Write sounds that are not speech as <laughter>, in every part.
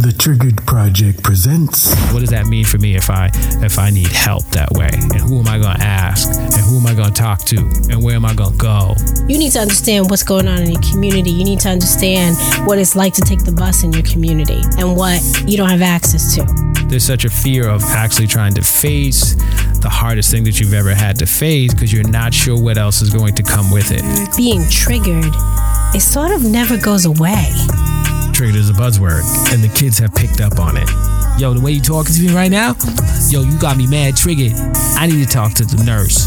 The Triggered Project presents. What does that mean for me if I if I need help that way? And who am I going to ask? And who am I going to talk to? And where am I going to go? You need to understand what's going on in your community. You need to understand what it's like to take the bus in your community and what you don't have access to. There's such a fear of actually trying to face the hardest thing that you've ever had to face because you're not sure what else is going to come with it. Being triggered, it sort of never goes away. Triggered is a buzzword, and the kids have picked up on it. Yo, the way you talking to me right now, yo, you got me mad triggered. I need to talk to the nurse.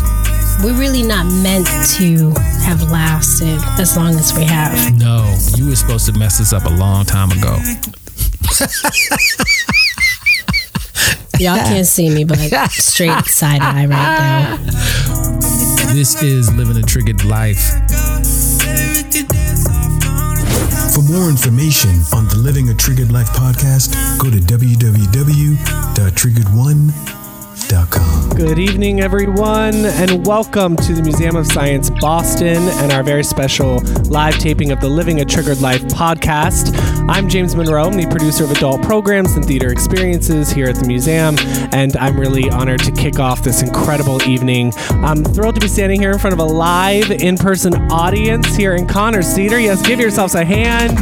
We're really not meant to have lasted as long as we have. No, you were supposed to mess this up a long time ago. Y'all can't see me, but straight side eye right now. This is Living a Triggered Life. For more information on the Living a Triggered Life podcast, go to www.triggered1.com. Good evening, everyone, and welcome to the Museum of Science Boston and our very special live taping of the Living a Triggered Life podcast. I'm James Monroe, I'm the producer of adult programs and theater experiences here at the museum, and I'm really honored to kick off this incredible evening. I'm thrilled to be standing here in front of a live in person audience here in Cahners Theater. Yes, give yourselves a hand.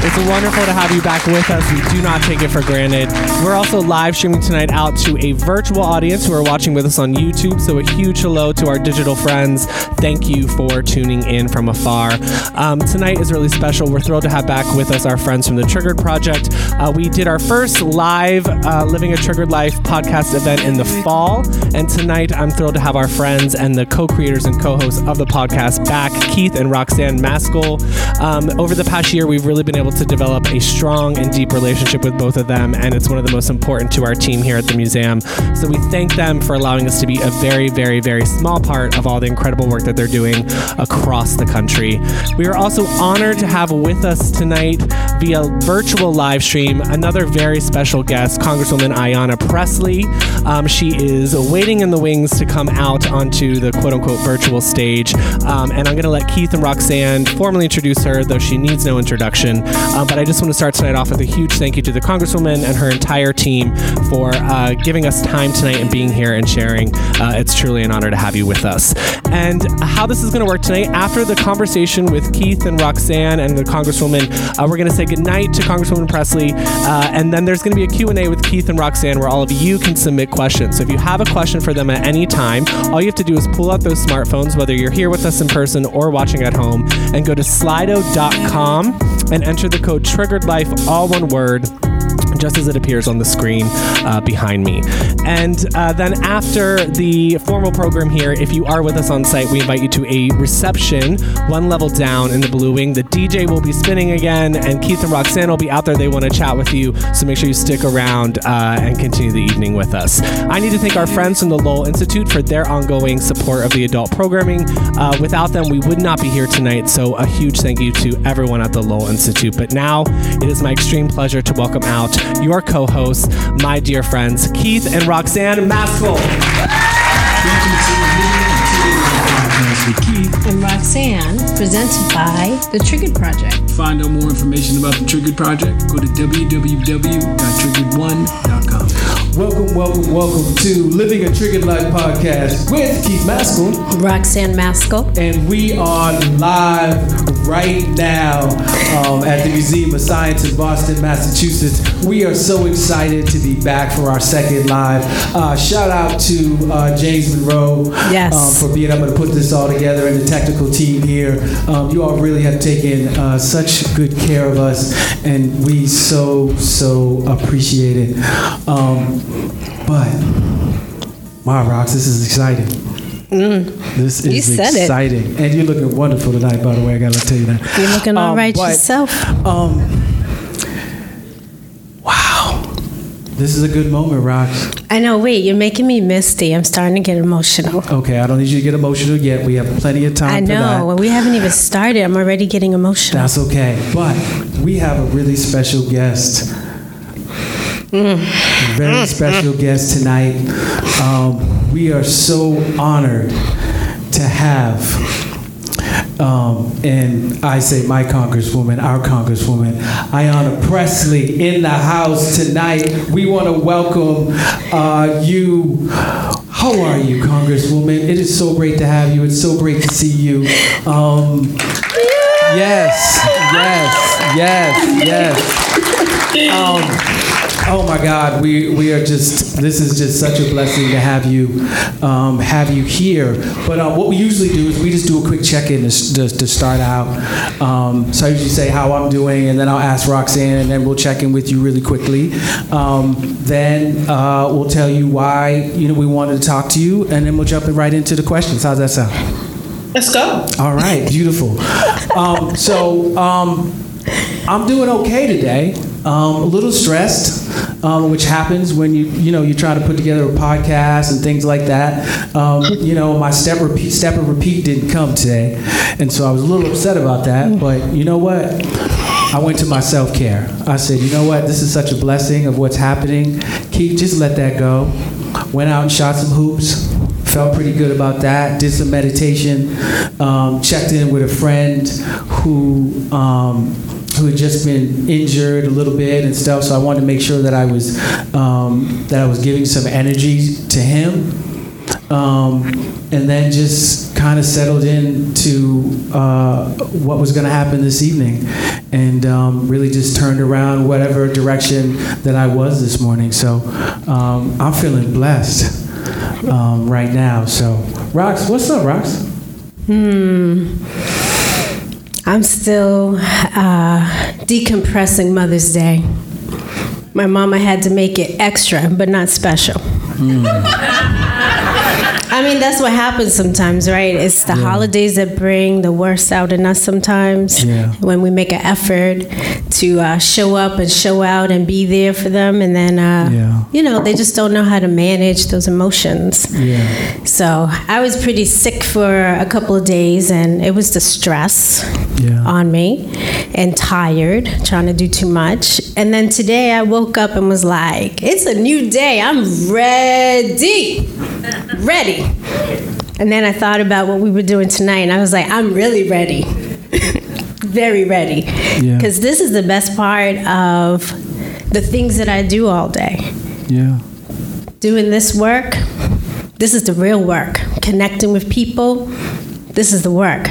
It's wonderful to have you back with us. We do not take it for granted. We're also live streaming tonight out to a virtual audience who are watching with us on YouTube. So, a huge hello to our digital friends. Thank you for tuning in from afar. Um, tonight is really special. We're thrilled to have back with us our friends from the Triggered Project. Uh, we did our first live uh, Living a Triggered Life podcast event in the fall. And tonight, I'm thrilled to have our friends and the co creators and co hosts of the podcast back, Keith and Roxanne Maskell. Um, over the past year, we've really been able to develop a strong and deep relationship with both of them, and it's one of the most important to our team here at the museum. So we thank them for allowing us to be a very, very, very small part of all the incredible work that they're doing across the country. We are also honored to have with us tonight via virtual live stream another very special guest, Congresswoman Ayanna Pressley. Um, she is waiting in the wings to come out onto the quote unquote virtual stage, um, and I'm going to let Keith and Roxanne formally introduce her, though she needs no introduction. Uh, but I just want to start tonight off with a huge thank you to the Congresswoman and her entire team for uh, giving us time tonight and being here and sharing. Uh, it's truly an honor to have you with us. And how this is going to work tonight, after the conversation with Keith and Roxanne and the Congresswoman, uh, we're going to say goodnight to Congresswoman Pressley. uh, and then there's going to be a Q&A with Keith and Roxanne where all of you can submit questions. So if you have a question for them at any time, all you have to do is pull out those smartphones, whether you're here with us in person or watching at home, and go to slido.com and enter the code triggered life all one word just as it appears on the screen uh, behind me. And uh, then after the formal program here, if you are with us on site, we invite you to a reception one level down in the Blue Wing. The DJ will be spinning again, and Keith and Roxanne will be out there. They want to chat with you, so make sure you stick around uh, and continue the evening with us. I need to thank our friends from the Lowell Institute for their ongoing support of the adult programming. Uh, without them, we would not be here tonight, so a huge thank you to everyone at the Lowell Institute. But now it is my extreme pleasure to welcome out your co hosts, my dear friends, Keith and Roxanne Maskell. Keith and Roxanne, presented by The Triggered Project. Find out more information about the Triggered Project, go to www.triggered1.com. Welcome, welcome, welcome to Living a Triggered Life podcast with Keith Maskell. Roxanne Maskell. And we are live right now um, at the Museum of Science in Boston, Massachusetts. We are so excited to be back for our second live. Uh, shout out to uh, James Monroe Yes. um, for being able to put this all together and the technical team here. Um, you all really have taken uh, such good care of us, and we so, so appreciate it. Um, but, my Rox, this is exciting. This is Mm. You said it. exciting. And you're looking wonderful tonight, by the way. I got to tell you that. You're looking all Um, right but, yourself. Um, wow. This is a good moment, Rox. I know, wait, you're making me misty. I'm starting to get emotional. Okay, I don't need you to get emotional yet. We have plenty of time I for that. know. Well, we haven't even started. I'm already getting emotional. That's okay. But we have a really special guest. Very special guest tonight. Um, we are so honored to have Um, and I say my congresswoman, our congresswoman, Ayanna Pressley, in the house tonight. We want to welcome uh, you. How are you, Congresswoman? It is so great to have you. It's so great to see you. Um, yes, yes, yes, yes. Um, Oh my God, we, we are just, this is just such a blessing to have you, um, have you here. But uh, what we usually do is we just do a quick check-in to, to, to start out. Um, so I usually say how I'm doing, and then I'll ask Roxanne, and then we'll check in with you really quickly. Um, then uh, we'll tell you why, you know, we wanted to talk to you, and then we'll jump right into the questions. How's that sound? Let's go. All right, beautiful. Um, so um, I'm doing okay today. Um, a little stressed, um, which happens when you you know you try to put together a podcast and things like that. Um, you know, my step repeat step and repeat didn't come today, and so I was a little upset about that. But you know what? I went to my self care. I said, you know what? This is such a blessing of what's happening. Keep just let that go. Went out and shot some hoops. Felt pretty good about that. Did some meditation. Um, checked in with a friend who um, who had just been injured a little bit and stuff. So I wanted to make sure that I was um, that I was giving some energy to him. Um, and then just kind of settled into uh, what was going to happen this evening, and um, really just turned around whatever direction that I was this morning. So um, I'm feeling blessed um, right now. So, Rox, what's up, Rox? I'm still uh, decompressing Mother's Day. My mama had to make it extra, but not special. <laughs> I mean, that's what happens sometimes, right? It's the holidays that bring the worst out in us sometimes. Yeah. When we make an effort to uh, show up and show out and be there for them, and then, uh, Yeah. you know, they just don't know how to manage those emotions. Yeah. So I was pretty sick for a couple of days, and it was the stress Yeah. on me and tired, trying to do too much. And then today I woke up and was like, it's a new day. I'm ready. Ready. And then I thought about what we were doing tonight, and I was like, I'm really ready. <laughs> Very ready. Yeah. Because this is the best part of the things that I do all day Yeah. doing this work, this is the real work. Connecting with people, this is the work.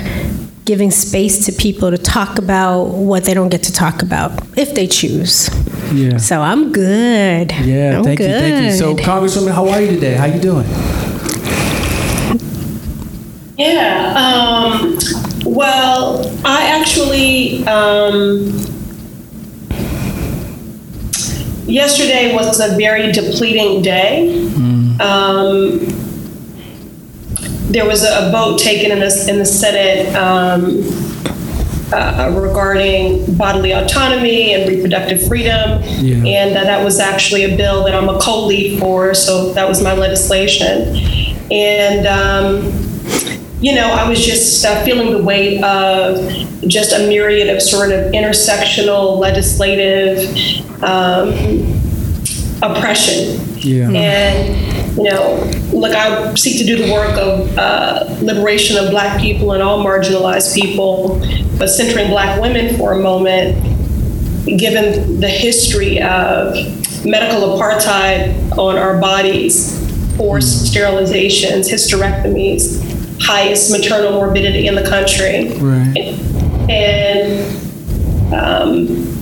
Giving space to people to talk about what they don't get to talk about if they choose. Yeah. So I'm good. Yeah, I'm thank you, thank you. So. Congresswoman, how are you today? How you doing? Yeah. Um, well, I actually um, yesterday was a very depleting day. Um, there was a vote taken in the in the Senate. Um, uh, regarding bodily autonomy and reproductive freedom. Yeah. And uh, that was actually a bill that I'm a co lead for, so that was my legislation. And, um, you know, I was just uh, feeling the weight of just a myriad of sort of intersectional legislative um, oppression. Yeah. And, you know, look, I seek to do the work of uh, liberation of black people and all marginalized people, but centering black women for a moment, given the history of medical apartheid on our bodies, forced sterilizations, hysterectomies, highest maternal morbidity in the country. Right. And um,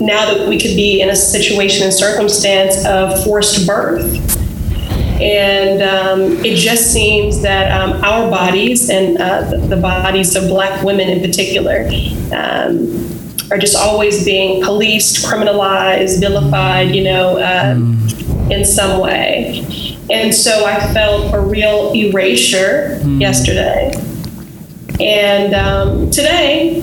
now that we could be in a situation and circumstance of forced birth. And um, it just seems that um, our bodies and uh, the, bodies of Black women in particular um, are just always being policed, criminalized, vilified, you know, uh, in some way. And so I felt a real erasure yesterday. And um, today,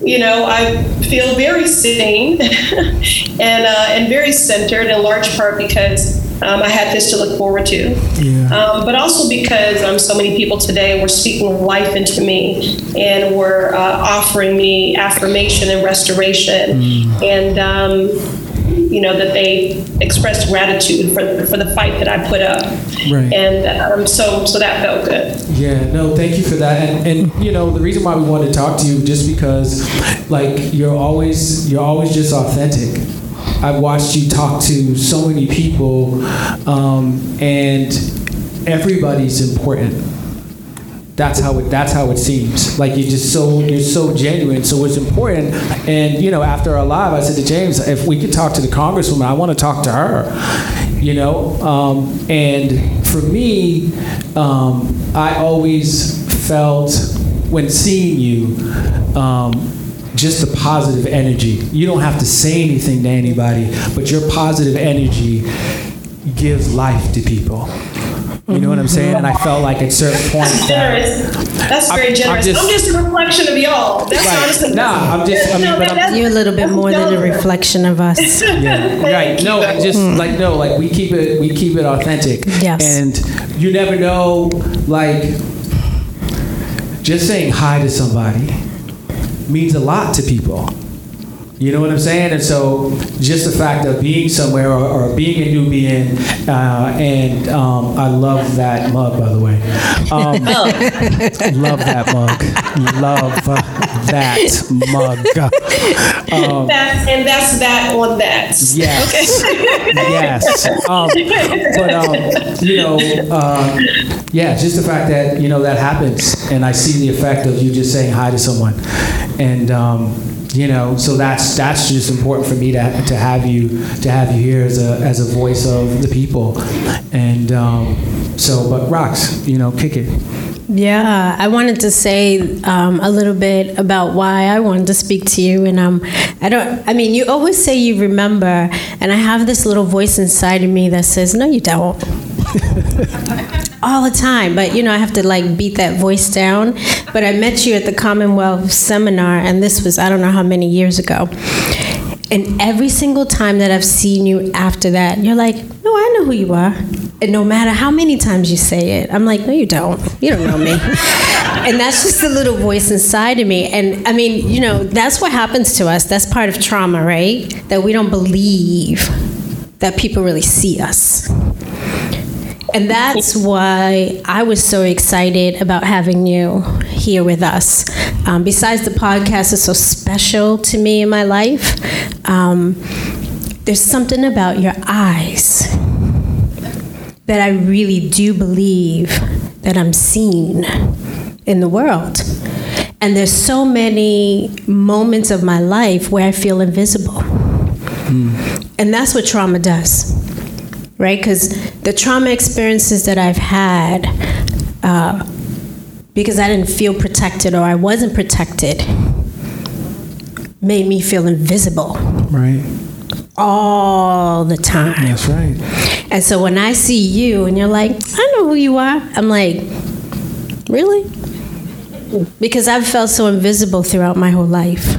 you know, I feel very seen <laughs> and uh, and very centered in large part because um, I had this to look forward to. Yeah. Um, but also because um, so many people today were speaking life into me and were uh, offering me affirmation and restoration. And, um, you know, that they expressed gratitude for, for the fight that I put up. Right. And um, so, so that felt good. Yeah, no, thank you for that. And, and you know, the reason why we wanted to talk to you just because, like, you're always you're always just authentic. I've watched you talk to so many people, um, and everybody's important. That's how it. That's how it seems. Like you're just so you're so genuine. So it's important. And you know, after our live, I said to James, if we could talk to the congresswoman, I want to talk to her. You know, um, and for me, um, I always felt when seeing you. Um, just the positive energy. You don't have to say anything to anybody, but your positive energy gives life to people. You know what I'm saying? And I mm-hmm. felt like at certain points that Generous. That's very I'm- I'm generous. I'm just- just, a reflection of y'all. That's Right. honestly. Nah, I'm <laughs> just- I mean, No, but I'm- You're a little bit more than a reflection of us. <laughs> right no just mm. like no like we keep it we keep it authentic Yes. and you never know like just saying hi to somebody means a lot to people you know what I'm saying? And so, just the fact of being somewhere or, or being a Nubian, uh, and um, I love that mug, by the way. Um, <laughs> love that mug. Love that mug. Um, That, and that's that on that. Yes. yes. Um, but um, you know, uh, yeah, just the fact that you know that happens, and I see the effect of you just saying hi to someone, and um, you know, so that's that's just important for me to to have you to have you here as a as a voice of the people, and um, so. But Rox, you know, kick it. Yeah, I wanted to say um, a little bit about why I wanted to speak to you, and um, I don't. I mean, you always say you remember, and I have this little voice inside of me that says, "No, you don't." <laughs> All the time, but you know, I have to like beat that voice down. But I met you at the Commonwealth seminar, and this was I don't know how many years ago. And every single time that I've seen you after that, you're like, no, I know who you are. And no matter how many times you say it, I'm like, no, you don't. You don't know me. <laughs> and that's just the little voice inside of me. And I mean, you know, that's what happens to us. That's part of trauma, right? That we don't believe that people really see us. And that's why I was so excited about having you here with us. Um, besides, the podcast is so special to me in my life. Um, there's something about your eyes that I really do believe that I'm seen in the world. And there's so many moments of my life where I feel invisible. And that's what trauma does right? Because the trauma experiences that I've had, uh, because I didn't feel protected or I wasn't protected, made me feel invisible Right. All the time. That's right. And so when I see you and you're like, I know who you are, I'm like, really? Because I've felt so invisible throughout my whole life.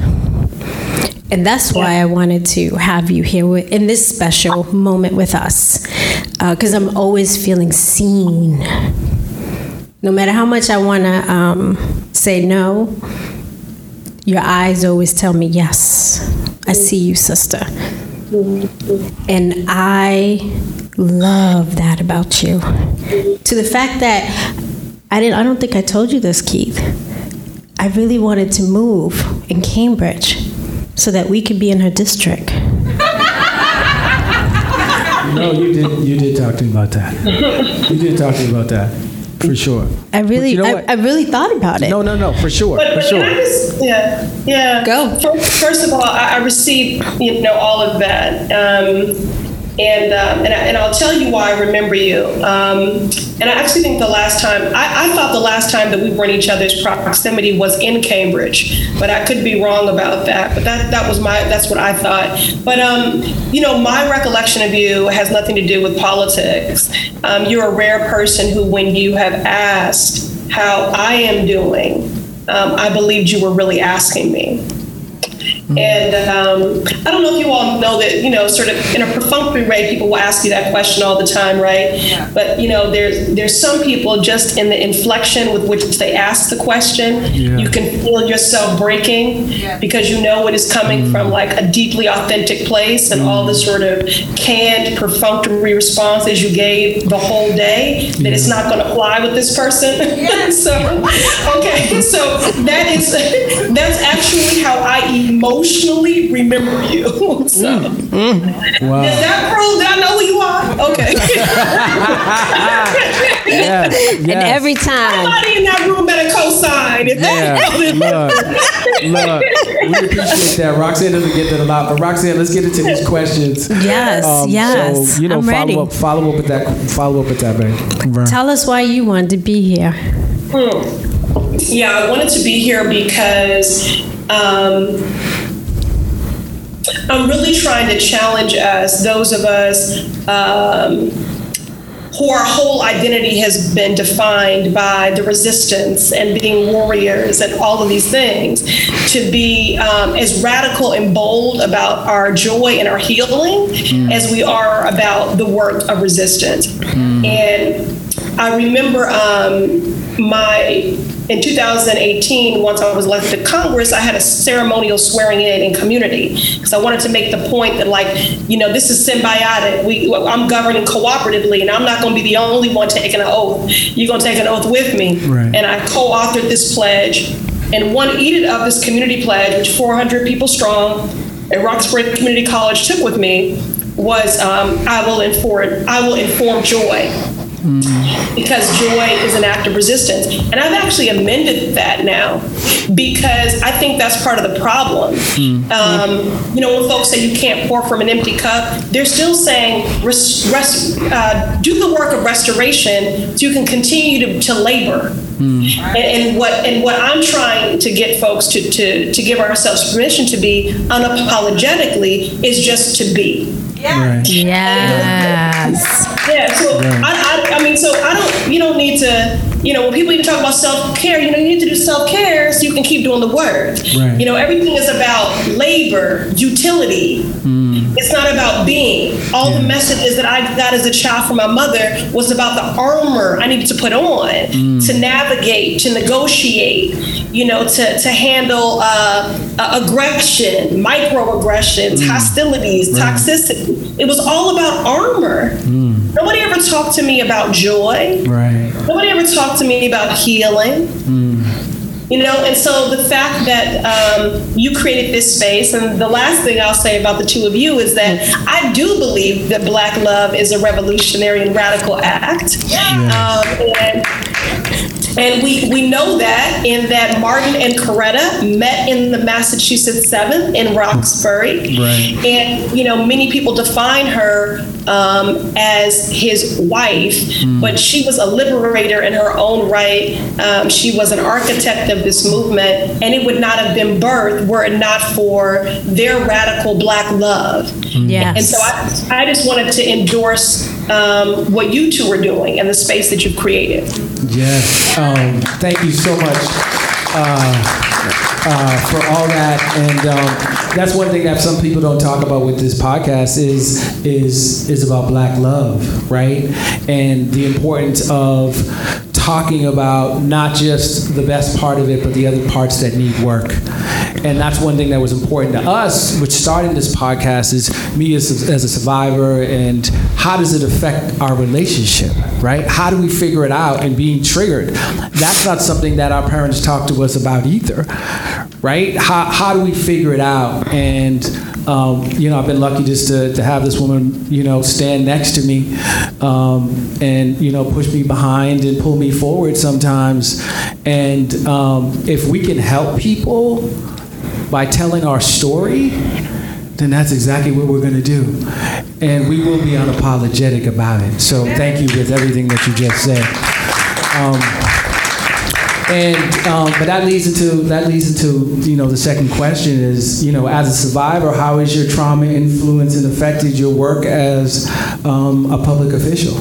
And that's why I wanted to have you here in this special moment with us. Because I'm always feeling seen. No matter how much I want to um, say no, your eyes always tell me yes. I see you, sister. And I love that about you. To the fact that I didn't I don't think I told you this, Keith. I really wanted to move in Cambridge so that we could be in her district. No, you did. You did talk to me about that. You did talk to me about that, for sure. I really you know I. I really thought about it. No, no, no, for sure, But, for but sure. can I just, yeah, yeah. Go. First, first of all, I, I received, you know, all of that. Um, and, um, and, I, and I'll tell you why I remember you. Um, and I actually think the last time, I, I thought the last time that we were in each other's proximity was in Cambridge, but I could be wrong about that. But that, that was my, that's what I thought. But, um, you know, my recollection of you has nothing to do with politics. Um, you're a rare person who, when you have asked how I am doing, um, I believed you were really asking me. And um, I don't know if you all know that, you know, sort of in a perfunctory way, people will ask you that question all the time, right? Yeah. But, you know, there's, there's some people just in the inflection with which they ask the question, Yeah. you can feel yourself breaking yeah. because you know it is coming from like a deeply authentic place and all the sort of canned, perfunctory responses you gave the whole day, that it's not going to fly with this person. <laughs> so, okay, so that is, <laughs> that's actually how I emotionally remember you. <laughs> so, Wow. does that prove that I know who you are? Okay. <laughs> Yes, And every time. Somebody in that room better co-sign. If Yeah, look, look, we appreciate that. Roxanne doesn't get that a lot, but Roxanne, let's get into these questions. Yes, Um, yes. So, you know, I'm follow ready. up, follow up with that, follow up with that, babe. Tell us why you wanted to be here. Hmm. Yeah, I wanted to be here because um, I'm really trying to challenge us, those of us um, who our whole identity has been defined by the resistance and being warriors and all of these things, to be um, as radical and bold about our joy and our healing as we are about the work of resistance. And I remember um, my in 2018, once I was elected to Congress, I had a ceremonial swearing in in community because I wanted to make the point that, like, you know, this is symbiotic. We, I'm governing cooperatively, and I'm not going to be the only one taking an oath. You're going to take an oath with me. Right. And I co-authored this pledge, and one edict of this community pledge, which 400 people strong at Roxbury Community College took with me, was um, I will inform I will inform joy because joy is an act of resistance. And I've actually amended that now because I think that's part of the problem. Um, you know, when folks say you can't pour from an empty cup, they're still saying res- res- uh, do the work of restoration so you can continue to, to labor. And, and what and what I'm trying to get folks to, to to give ourselves permission to be unapologetically is just to be. Right. Yes. Yeah, so I, I, I mean, so I don't, you don't need to, you know, when people even talk about self care, you know, you need to do self care so you can keep doing the work. Right. You know, everything is about labor, utility. It's not about being. All the messages that I got as a child from my mother was about the armor I needed to put on to navigate, to negotiate, you know, to, to handle uh, uh, aggression, microaggressions, hostilities, toxicity. It was all about armor. Nobody ever talked to me about joy. Right. Nobody ever talked to me about healing. You know, and so the fact that um, you created this space, and the last thing I'll say about the two of you is that I do believe that Black love is a revolutionary and radical act. Um, and and we, we know that in that Martin and Coretta met in the Massachusetts 7th in Roxbury. Right. And, you know, many people define her um, as his wife, but she was a liberator in her own right. Um, she was an architect of this movement, and it would not have been birthed were it not for their radical Black love. Yes. And so I, I just wanted to endorse um, what you two are doing and the space that you've created. Yes. Um, thank you so much uh, uh, for all that. And um, that's one thing that some people don't talk about with this podcast is is is about black love, right? And the importance of talking about not just the best part of it, but the other parts that need work. And that's one thing that was important to us, which started this podcast, is me as, as a survivor and how does it affect our relationship, right? How do we figure it out and being triggered? That's not something that our parents talk to us about either, right? How, how do we figure it out? And, um, you know, I've been lucky just to, to have this woman, you know, stand next to me um, and, you know, push me behind and pull me forward sometimes. And um, if we can help people, by telling our story, then that's exactly what we're going to do. And we will be unapologetic about it. So thank you with everything that you just said. Um, and um, but that leads into that leads into you know the second question is you know as a survivor how has your trauma influenced and affected your work as um, a public official?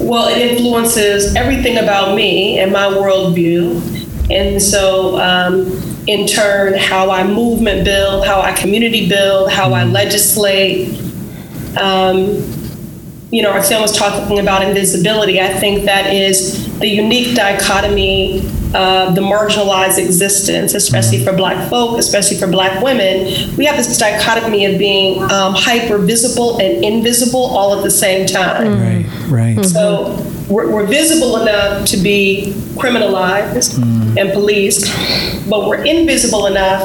Well, it influences everything about me and my worldview. And so, um, in turn, how I movement build, how I community build, how I legislate. Um, you know, our film was talking about invisibility. I think that is the unique dichotomy of the marginalized existence, especially for Black folk, especially for Black women. We have this dichotomy of being um, hyper visible and invisible all at the same time. Right, right. So we're, we're visible enough to be criminalized and policed, but we're invisible enough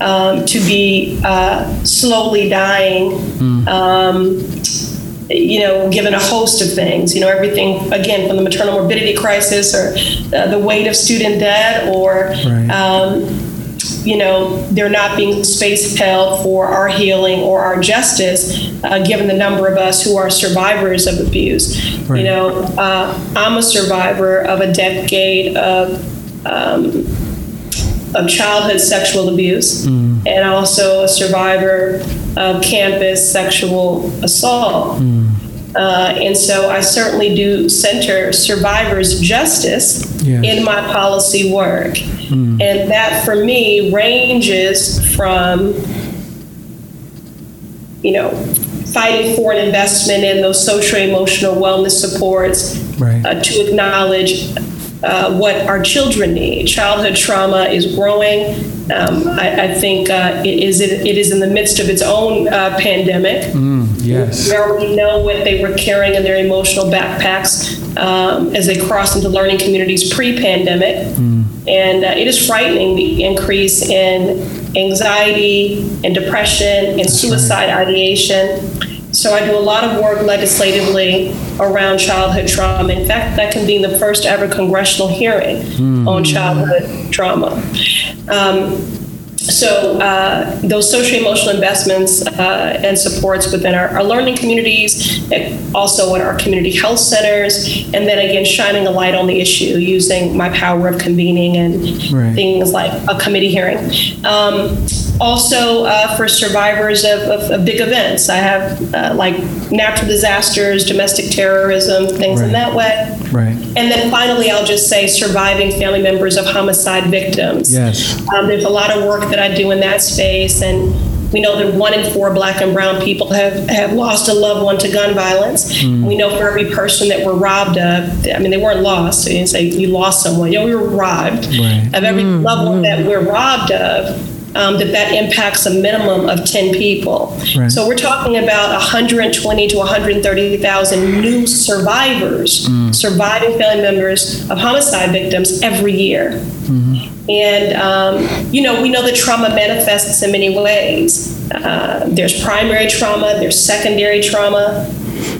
um, to be uh, slowly dying. Um, you know, given a host of things, you know, everything again from the maternal morbidity crisis or uh, the weight of student debt or Right. um, you know, there not being space held for our healing or our justice, uh, given the number of us who are survivors of abuse. Right. You know, uh, I'm a survivor of a decade of um, of childhood sexual abuse, and also a survivor of campus sexual assault. Uh, and so I certainly do center survivors' justice Yes. in my policy work. And that for me ranges from, you know, fighting for an investment in those social emotional wellness supports Right. uh, to acknowledge uh, what our children need. Childhood trauma is growing. Um, I, I think uh, it, is, it is in the midst of its own uh, pandemic. Yes. We already know what they were carrying in their emotional backpacks um, as they crossed into learning communities pre pandemic. And uh, it is frightening the increase in anxiety and depression and suicide ideation. So I do a lot of work legislatively around childhood trauma. In fact, that can be the first ever congressional hearing on childhood trauma. Um, so uh, those social emotional investments uh, and supports within our, our learning communities, and also in our community health centers, and then again shining a light on the issue using my power of convening and Right. things like a committee hearing. Um, also uh, for survivors of, of, of big events, I have uh, like natural disasters, domestic terrorism, things in that way. Right. And then finally, I'll just say surviving family members of homicide victims. Yes. Um, there's a lot of work that I do in that space, and we know that one in four black and brown people have, have lost a loved one to gun violence. Mm. We know for every person that we're robbed of, I mean, they weren't lost. So you didn't say you lost someone. Yeah, we were robbed. Right. Of every mm, loved one that mm. we're robbed of, um, that that impacts a minimum of 10 people. Right. So we're talking about 120 to 130,000 new survivors, surviving family members of homicide victims every year. Mm-hmm. And, um, you know, we know that trauma manifests in many ways. Uh, there's primary trauma, there's secondary trauma.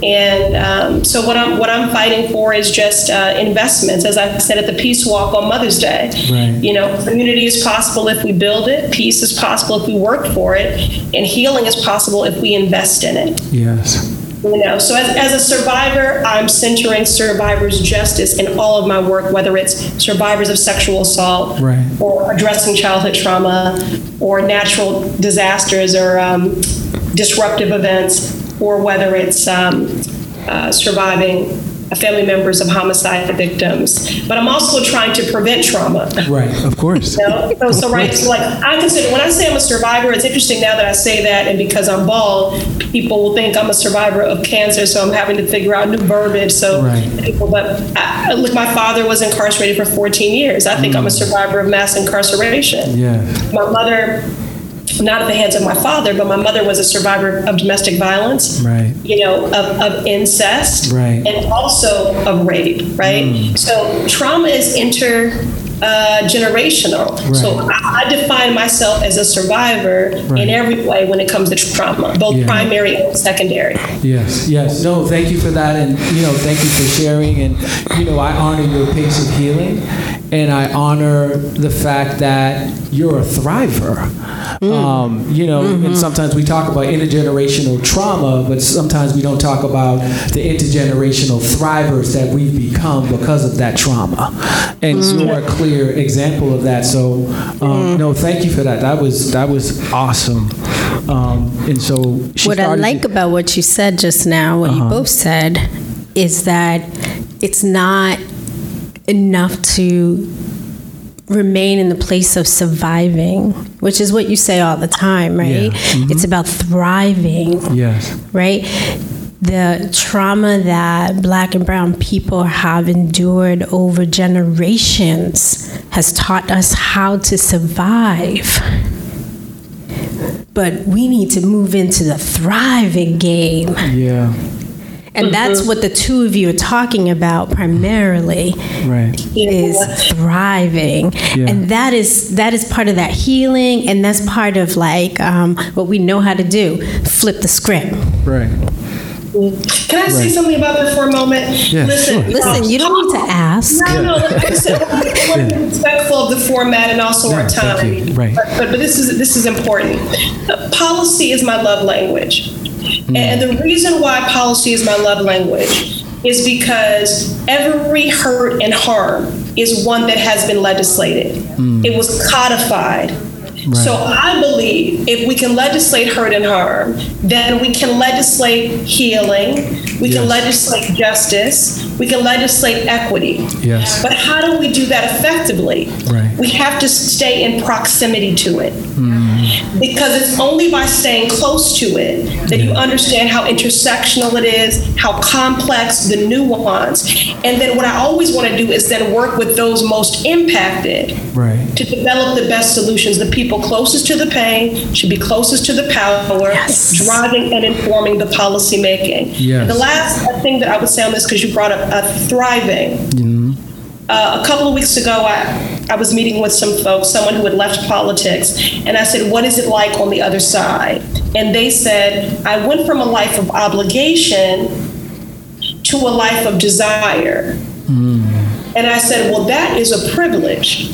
And um, so what I'm what I'm fighting for is just uh, investments, as I said at the Peace Walk on Mother's Day. Right. You know, community is possible if we build it, peace is possible if we work for it, and healing is possible if we invest in it. Yes. You know, so as, as a survivor, I'm centering survivors' justice in all of my work, whether it's survivors of sexual assault, Right. or addressing childhood trauma, or natural disasters or um, disruptive events, or whether it's um, uh, surviving family members of homicide victims. But I'm also trying to prevent trauma. Right. Of course. You know? So, so right, so like I consider when I say I'm a survivor, it's interesting now that I say that, and because I'm bald, people will think I'm a survivor of cancer. So I'm having to figure out new verbiage. So Right. people, but I, look, my father was incarcerated for 14 years. I think hmm. I'm a survivor of mass incarceration. Yeah. My mother. Not at the hands of my father, but my mother was a survivor of domestic violence Right. you know, of, of incest Right. and also of rape, right? So trauma is inter uh, generational. So I, I define myself as a survivor Right. in every way when it comes to trauma, both Yeah. primary and secondary. Yes, yes. No, thank you for that, and you know, thank you for sharing. And you know, I honor your pace of healing, and I honor the fact that you're a thriver. Um, you know, and sometimes we talk about intergenerational trauma, but sometimes we don't talk about the intergenerational thrivers that we've become because of that trauma. And you're a clear example of that. So, um, no, thank you for that. That was that was awesome. Um, and so, she what I like about what you said just now, what you both said, is that it's not enough to remain in the place of surviving, which is what you say all the time, right? Mm-hmm. It's about thriving, Yes. right? The trauma that black and brown people have endured over generations has taught us how to survive. But we need to move into the thriving game. Yeah. And that's what the two of you are talking about primarily Right. is thriving Yeah. and that is that is part of that healing and that's part of like um, what we know how to do flip the script Right. Can I say something about that for a moment? Yeah, Listen, sure. listen you don't need to ask No, no, like I said, we're respectful of the format and also our Yeah, thank time. you. Right. But, but, but this is this is important. Uh, policy is my love language, Mm. and the reason why policy is my love language is because every hurt and harm is one that has been legislated. Mm. It was codified. So I believe if we can legislate hurt and harm, then we can legislate healing, we can legislate justice, we can legislate equity. Yes. But how do we do that effectively? Right. We have to stay in proximity to it. Hmm. Because it's only by staying close to it that you understand how intersectional it is, how complex, the nuance. And then what I always want to do is then work with those most impacted Right. to develop the best solutions. The people closest to the pain should be closest to the power, driving and informing the policy making. Yes. And the last thing that I would say on this, because you brought up uh, thriving. Uh, a couple of weeks ago, I, I was meeting with some folks, someone who had left politics, and I said, What is it like on the other side? And they said, I went from a life of obligation to a life of desire. And I said, Well, that is a privilege.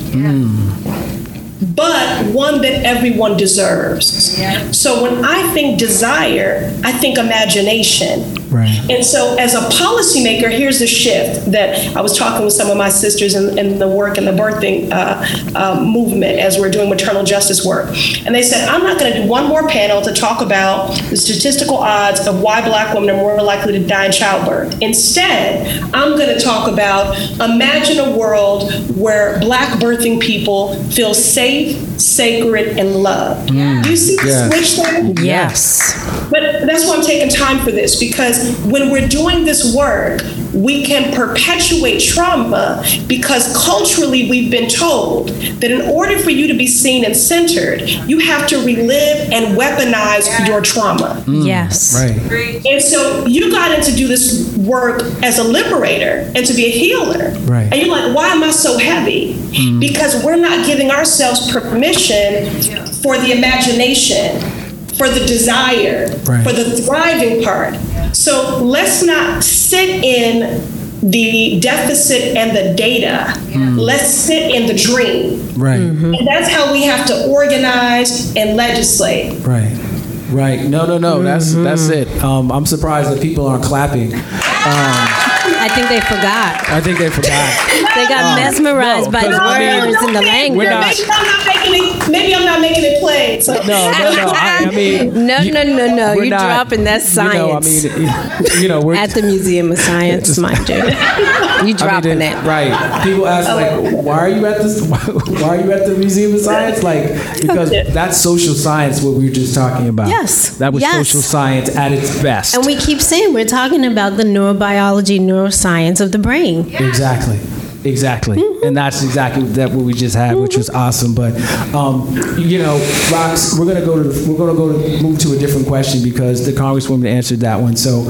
But one that everyone deserves. So when I think desire, I think imagination. Right. And so, as a policymaker, here's the shift that I was talking with some of my sisters in, in the work and the birthing uh, uh, movement as we're doing maternal justice work. And they said, I'm not going to do one more panel to talk about the statistical odds of why black women are more likely to die in childbirth. Instead, I'm going to talk about imagine a world where black birthing people feel safe, sacred, and loved. Do you see the Yes. switch there? yes But that's why I'm taking time for this because when we're doing this work, we can perpetuate trauma because culturally we've been told that in order for you to be seen and centered, you have to relive and weaponize your trauma. Mm, yes Right. And so you got into do this work as a liberator and to be a healer. Right. And you're like, why am I so heavy? Mm. Because we're not giving ourselves permission for the imagination, for the desire, Right. for the thriving part. So let's not sit in the deficit and the data. Hmm. Let's sit in the dream. Right. Mm-hmm. And that's how we have to organize and legislate. Right. Right. No, no, no. That's that's mm-hmm. it. Um, I'm surprised that people aren't clapping. Um, i think they forgot I think they forgot. <laughs> they got um, mesmerized no, by the 'cause I mean- words and the language We're not- Maybe I'm not making it. Maybe I'm not making it plain. So. No, no, no. I, I <laughs> mean, no no no no we're not- dropping that You know, I science mean, you know, we're <laughs> at the museum of science mind you you I mean, dropping it- it Right. People ask like, why are you at this? Why are you at the Museum of Science? Like, because that's social science. What we were just talking about. Yes. That was Yes. social science at its best. And we keep saying we're talking about the neurobiology, neuroscience of the brain. Exactly. Exactly, and that's exactly that what we just had, which was awesome. But um, you know, Rox, we're gonna go to we're gonna go to move to a different question because the Congresswoman answered that one. So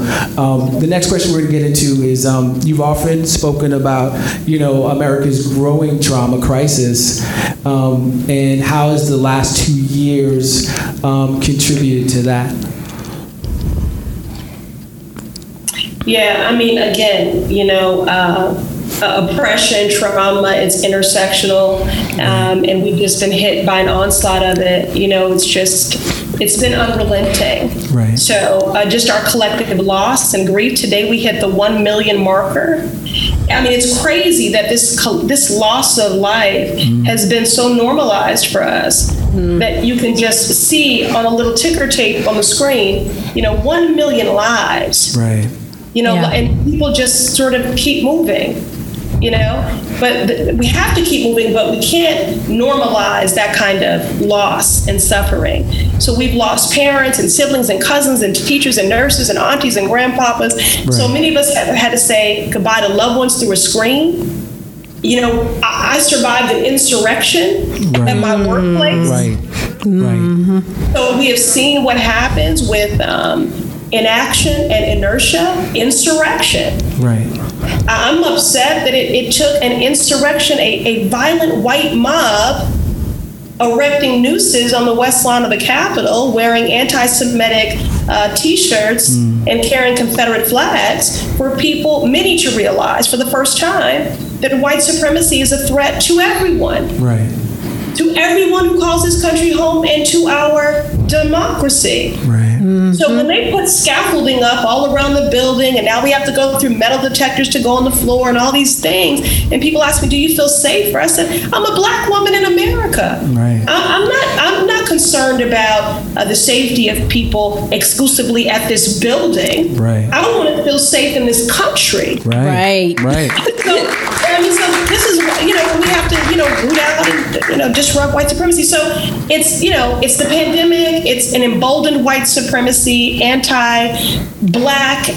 um, the next question we're gonna get into is um, you've often spoken about you know America's growing trauma crisis, um, and how has the last two years um, contributed to that? Yeah, I mean, again, you know, uh, uh, oppression, trauma, it's intersectional, um, and we've just been hit by an onslaught of it. You know, it's just, it's been unrelenting. Right. So, uh, just our collective loss and grief. Today, we hit the one million marker. I mean, it's crazy that this this loss of life has been so normalized for us that you can just see on a little ticker tape on the screen. You know, one million lives Right. You know, Yeah. and people just sort of keep moving. you know. But th- we have to keep moving, but we can't normalize that kind of loss and suffering. So we've lost parents and siblings and cousins and teachers and nurses and aunties and grandpapas. So many of us have had to say goodbye to loved ones through a screen. You know, I, I survived an insurrection at my workplace. Right. Right. So we have seen what happens with um, inaction and inertia, insurrection. Right. I'm upset that it, it took an insurrection, a, a violent white mob erecting nooses on the west lawn of the Capitol, wearing anti Semitic uh, t shirts and carrying Confederate flags, for people, many to realize for the first time that white supremacy is a threat to everyone Right. to everyone who calls this country home and to our democracy. Right. So when they put scaffolding up all around the building, and now we have to go through metal detectors to go on the floor and all these things, and people ask me, "Do you feel safe?" I said, "I'm a black woman in America. Right. I'm, I'm not. I'm not concerned about uh, the safety of people exclusively at this building. Right. I want to feel safe in this country. Right. Right. Right. <laughs> So, I mean, so this is, you know, we have to, you know, root out and, you know, disrupt white supremacy. So it's, you know, it's the pandemic, it's an emboldened white supremacy, anti black,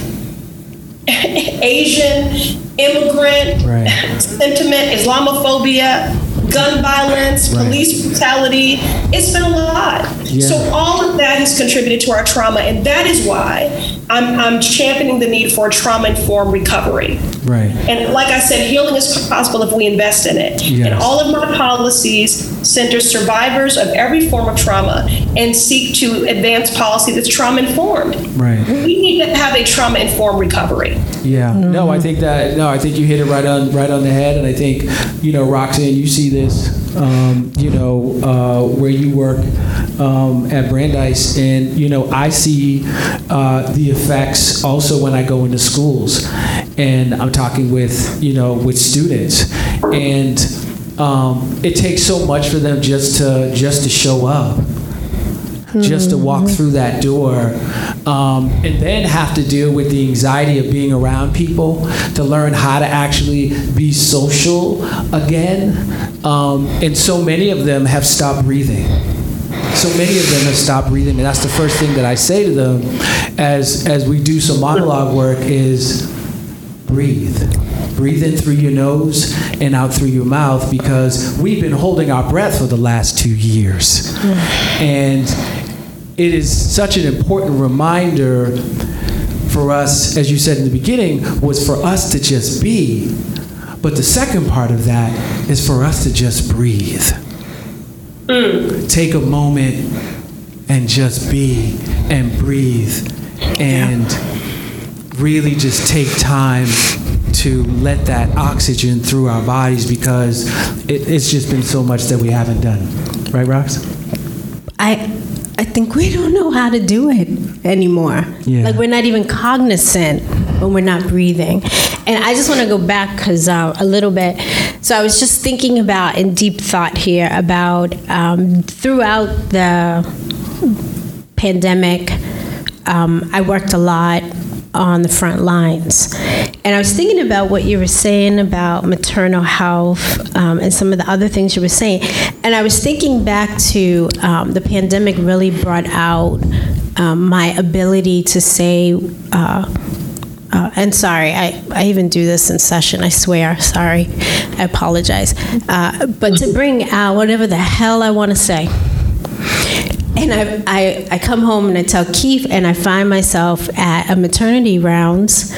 Asian, immigrant Right. sentiment, Islamophobia, gun violence, Right. police brutality. It's been a lot. Yeah. So all of that has contributed to our trauma, and that is why I'm, I'm championing the need for trauma-informed recovery. Right. And like I said, healing is possible if we invest in it. Yes. And all of my policies center survivors of every form of trauma and seek to advance policy that's trauma informed. Right. We need to have a trauma informed recovery. Yeah. No, I think that no, I think you hit it right on right on the head, and I think you know, Roxanne, you see this, um, you know, uh, where you work um, at Brandeis, and you know, I see uh, the effects also when I go into schools, and I'm talking with you know with students, and um, it takes so much for them just to just to show up. Just to walk through that door. Um, and then have to deal with the anxiety of being around people to learn how to actually be social again. Um, and so many of them have stopped breathing so many of them have stopped breathing and that's the first thing that i say to them as as we do some monologue work is breathe. Breathe in through your nose and out through your mouth because we've been holding our breath for the last two years. Hmm. And it is such an important reminder for us, as you said in the beginning, was for us to just be. But the second part of that is for us to just breathe. Mm. Take a moment and just be and breathe and really just take time to let that oxygen through our bodies because it, it's just been so much that we haven't done. Right, Rox? I I think we don't know how to do it anymore. Yeah. Like we're not even cognizant when we're not breathing. And I just want to go back because uh, a little bit. So I was just thinking about in deep thought here about um, throughout the pandemic, um, I worked a lot on the front lines. And I was thinking about what you were saying about maternal health um, and some of the other things you were saying. And I was thinking back to um, the pandemic really brought out um, my ability to say, uh, uh, and sorry, I, I even do this in session, I swear, sorry, I apologize. Uh, but to bring out whatever the hell I want to say. And I, I, I come home and I tell Keith, and I find myself at a maternity rounds,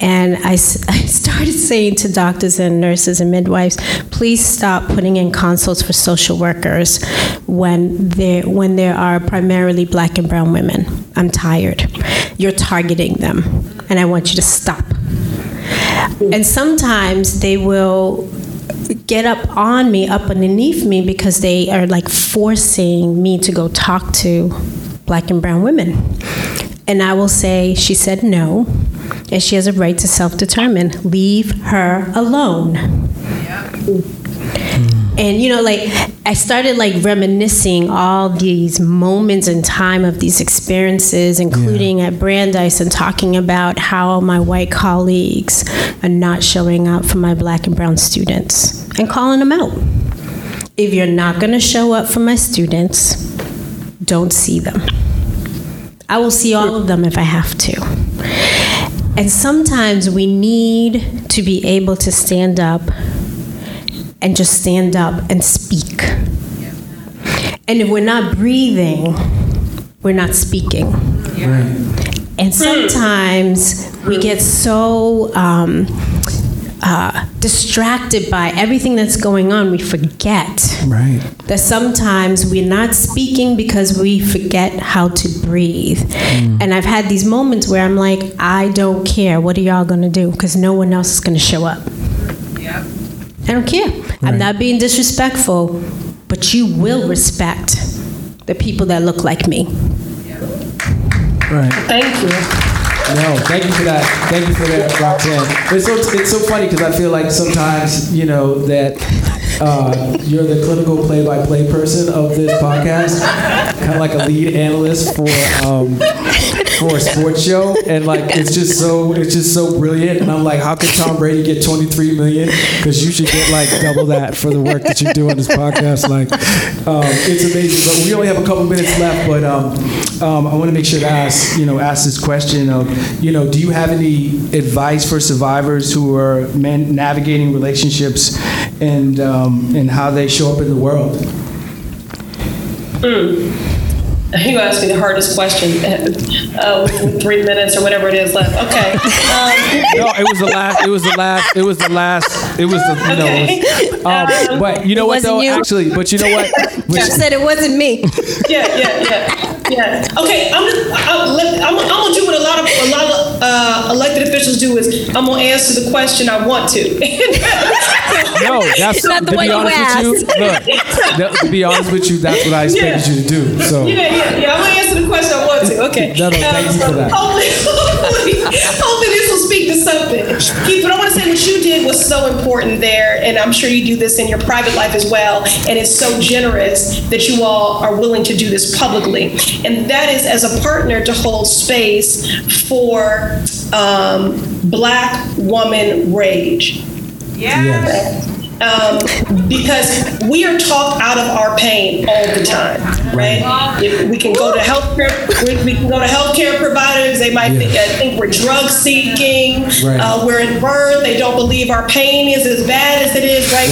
and I, <laughs> I started saying to doctors and nurses and midwives, please stop putting in consults for social workers when there when there are primarily black and brown women. I'm tired. You're targeting them, and I want you to stop. And sometimes they will get up on me, up underneath me, because they are like forcing me to go talk to black and brown women. And I will say, she said no, and she has a right to self determine. Leave her alone. Hmm. And you know, like I started like reminiscing all these moments in time of these experiences, including at Brandeis, and talking about how my white colleagues are not showing up for my black and brown students and calling them out. If you're not going to show up for my students, don't see them. I will see all of them if I have to. And sometimes we need to be able to stand up and just stand up and speak. And if we're not breathing, we're not speaking. And sometimes we get so um, uh, distracted by everything that's going on, we forget Right. that sometimes we're not speaking because we forget how to breathe. And I've had these moments where I'm like, I don't care. What are y'all going to do? Because no one else is going to show up. I don't care. I'm not being disrespectful, but you will respect the people that look like me. Right. Thank you. No, thank you for that. Thank you for that, Roxanne. It's so it's so funny because I feel like sometimes you know that uh, you're the clinical play-by-play person of this podcast, kind of like a lead analyst for um, for a sports show, and like it's just so it's just so brilliant. And I'm like, how could Tom Brady get 23 million? Because you should get like double that for the work that you do on this podcast. Like, um, it's amazing. But we only have a couple minutes left. But um, um, I want to make sure to ask you know ask this question of you know do you have any advice for survivors who are man- navigating relationships and um, and how they show up in the world? You asked me the hardest question <laughs> uh, with, with three minutes or whatever it is left. Okay. Um, No, it was the last. It was the last. It was the last. It was the you know. it was- um, but you know what wasn't though? you. Actually, but you know what? <laughs> Which- You said it wasn't me. yeah, yeah, yeah, yeah. Okay, I'm just, I'm, I'm, I'm gonna do what a lot of a lot of uh, elected officials do is I'm gonna answer the question I want to. <laughs> No, that's Not the to way be you honest with you. Look, that- to be honest with you, that's what I expected Yeah. you to do. So Yeah, yeah, yeah. I'm gonna answer the question I want to. Okay. No, no, thank you for that. Hopefully, hopefully, hopefully this will speak to something. Keith, but I want to say what you did was so important there, and I'm sure you do this in your private life as well. And it's so generous that you all are willing to do this publicly, and that is as a partner to hold space for um, Black woman rage yes, um, because we are talked out of our pain all the time, right? If we can go to healthcare, we, we can go to healthcare providers. They might think, uh, think we're drug seeking. Right. Uh, we're in birth. They don't believe our pain is as bad as it is, right?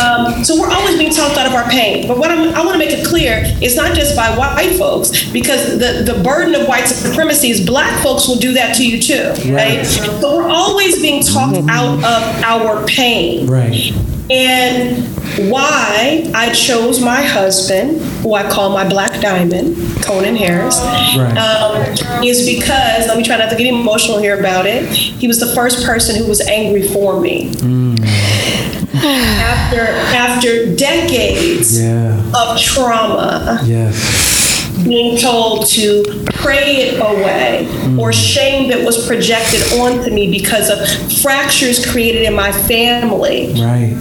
Um, so we're always being talked out of our pain. But what I'm, I want to make it clear, it's not just by white folks, because the, the burden of white supremacy is black folks will do that to you too, right? So we're always being talked out of our pain. right. And why I chose my husband, who I call my black diamond, Conan Harris, Right. um, is because, let me try not to get emotional here about it, he was the first person who was angry for me. After, after decades Yeah. of trauma, Yes. Being told to pray it away or shame that was projected onto me because of fractures created in my family Right.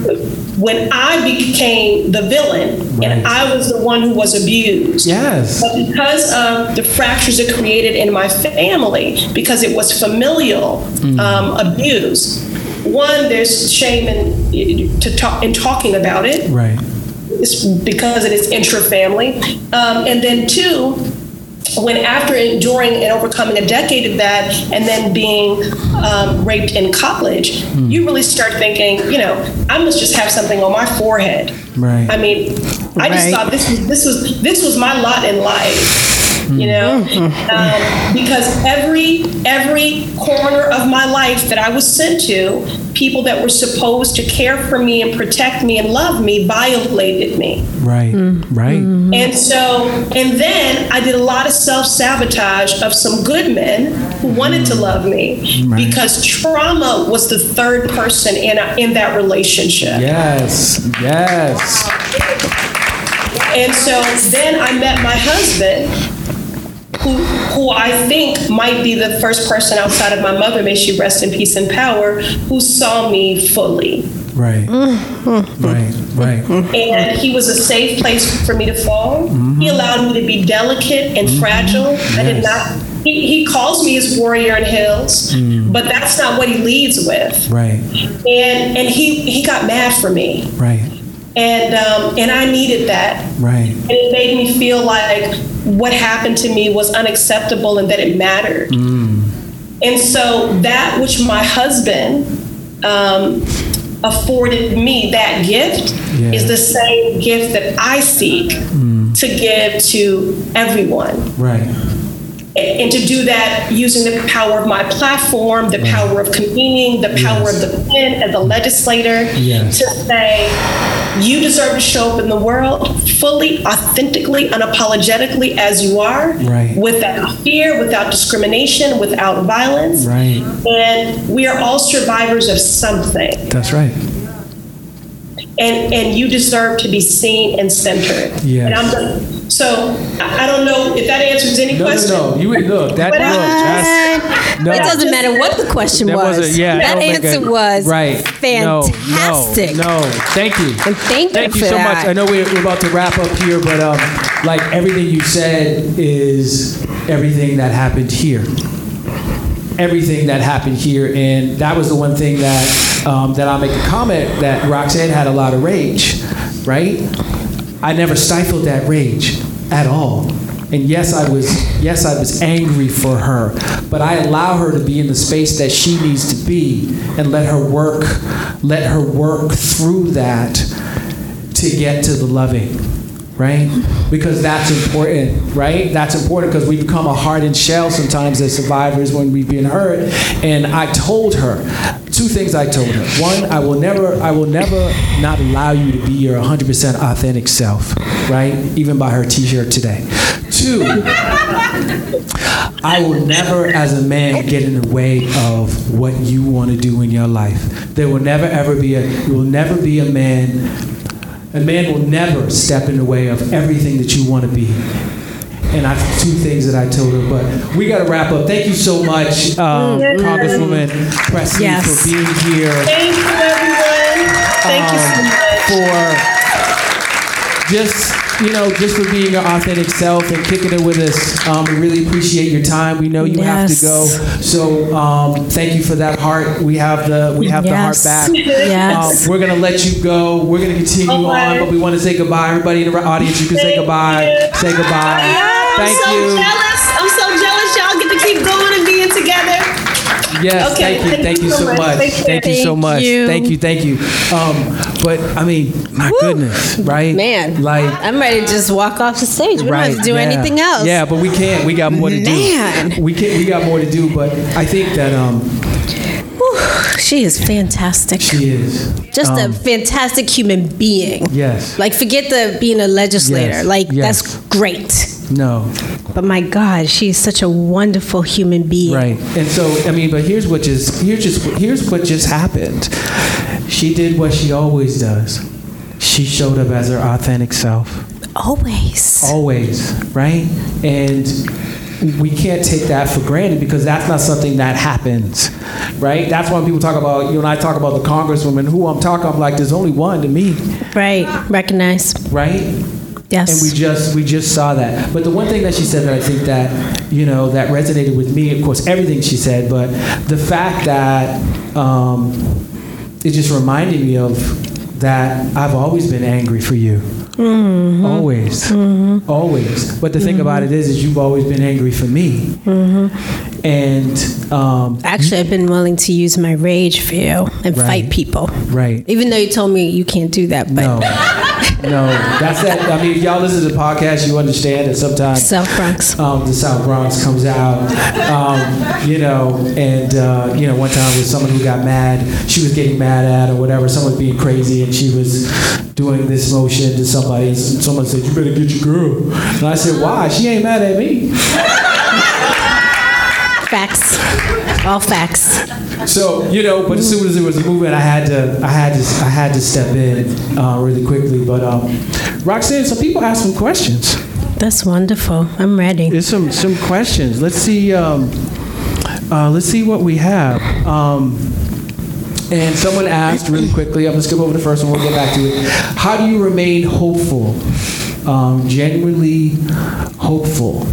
when I became the villain and I was the one who was abused. Yes. But because of the fractures it created in my family, because it was familial um, abuse, one, there's shame in, to talk, in talking about it Right. It's because it is intra-family. Um, and then two, when after enduring and overcoming a decade of that and then being um, raped in college, you really start thinking, you know, I must just have something on my forehead. Right. I mean, I just Right. thought this was this was this was my lot in life. You know, hmm. um, because every every corner of my life that I was sent to, people that were supposed to care for me and protect me and love me violated me. Right. Hmm. Right. Hmm. And so, and then I did a lot of self sabotage of some good men who wanted to love me Right. because trauma was the third person in, a, in that relationship. Yes. Yes. And so then I met my husband, who, who I think might be the first person outside of my mother, may she rest in peace and power, who saw me fully. Right. Mm, mm. Right. Right. and he was a safe place for me to fall. He mm-hmm. allowed me to be delicate and mm-hmm. fragile. I did not. He, he calls me his warrior in hills, mm. but that's not what he leads with. Right. And and he he got mad for me, Right. And um, and I needed that, Right. and it made me feel like what happened to me was unacceptable and that it mattered. And so that which my husband um, afforded me, that gift, Yeah. is the same gift that I seek to give to everyone. Right. And to do that using the power of my platform, the power of convening, the power Yes. of the pen as a legislator Yes. to say, you deserve to show up in the world fully, authentically, unapologetically as you are, Right. without fear, without discrimination, without violence. Right. And we are all survivors of something. That's right. And, and you deserve to be seen and centered. Yes. And I'm done. So I I don't know if that answers any No, question. no, no. You look that. But I- Look, no. It doesn't matter what the question That was. wasn't. Yeah. I that answer I- was right. No, fantastic. No, no. Thank you. And thank, Thank you you for so that. much. I know we're, we're about to wrap up here, but um, like everything you said is everything that happened here. Everything that happened here, and that was the one thing that um, that I'll make a comment that Roxanne had a lot of rage, right? I never stifled that rage at all. And yes, I was yes, I was angry for her, but I allow her to be in the space that she needs to be and let her work let her work through that to get to the loving, right? Because that's important, right? That's important because we become a hardened shell sometimes as survivors when we've been hurt. And I told her two things I told her. One, I will never I will never not allow you to be your 100% authentic self, right? Even by her t-shirt today. Two, I will never, as a man, get in the way of what you want to do in your life. There will never ever be a, you will never be a man, a man will never step in the way of everything that you want to be. And I, two things that I told her, but we got to wrap up. Thank you so much, um, Congresswoman Pressley, Yes. for being here. Thank you, everyone. Thank you so Um, much. for just you know just for being your authentic self and kicking it with us. Um, we really appreciate your time. We know you have to go, so um, thank you for that heart. We have the we have Yes. the heart back. <laughs> Yes. Um, we're gonna let you go. We're gonna continue Okay. on, but we want to say goodbye. Everybody in the audience, you can say goodbye. you. Say goodbye. Thank I'm so you. jealous. I'm so jealous. Y'all get to keep going and being together. Yes, Okay, thank you, thank you so much. Thank you. Thank you so much. you. Thank you, thank you. Um, but I mean, my goodness, right? Man, like I'm ready to just walk off the stage. We don't have to do yeah. anything else. Yeah, but we can't. We got more to Man. do. We can We got more to do. But I think that um, She is fantastic. she is. Just a um, fantastic human being. Yes. Like, forget the being a legislator. Yes, Like, yes. that's great. No. But my God, she's such a wonderful human being. Right. And so I mean, but here's what just here's just here's what just happened. She did what she always does. She showed up as her authentic self. Always. Always, right? And we can't take that for granted because that's not something that happens, right? That's why when people talk about, you and I talk about the congresswoman, who I'm talking, I'm like, there's only one to me, Right. Recognize. right? Yes. And we just we just saw that. But the one thing that she said that I think that you know that resonated with me, of course, everything she said, but the fact that um, it just reminded me of that I've always been angry for you. Always, always. But the thing about it is, is you've always been angry for me. And um, Actually, I've been willing to use my rage for you and Right. fight people. right. Even though you told me you can't do that, but No, <laughs> no, that's that. I mean, if y'all listen to the podcast, you understand that sometimes South Bronx. um, the South Bronx comes out, um, you know, and uh, you know, one time was someone who got mad. She was getting mad at or whatever. Someone was being crazy, and she was doing this motion to somebody. And someone said, "You better get your girl." And I said, "Why? She ain't mad at me." Facts. All facts. So you know, but as soon as it was a movement, I had to, I had to, I had to step in uh, really quickly. But um, Roxanne, some people ask some questions. That's wonderful. I'm ready. There's some some questions. Let's see. Um, uh, let's see what we have. Um, and someone asked really quickly. I'm gonna skip over the first one. We'll get back to it. How do you remain hopeful, um, genuinely hopeful?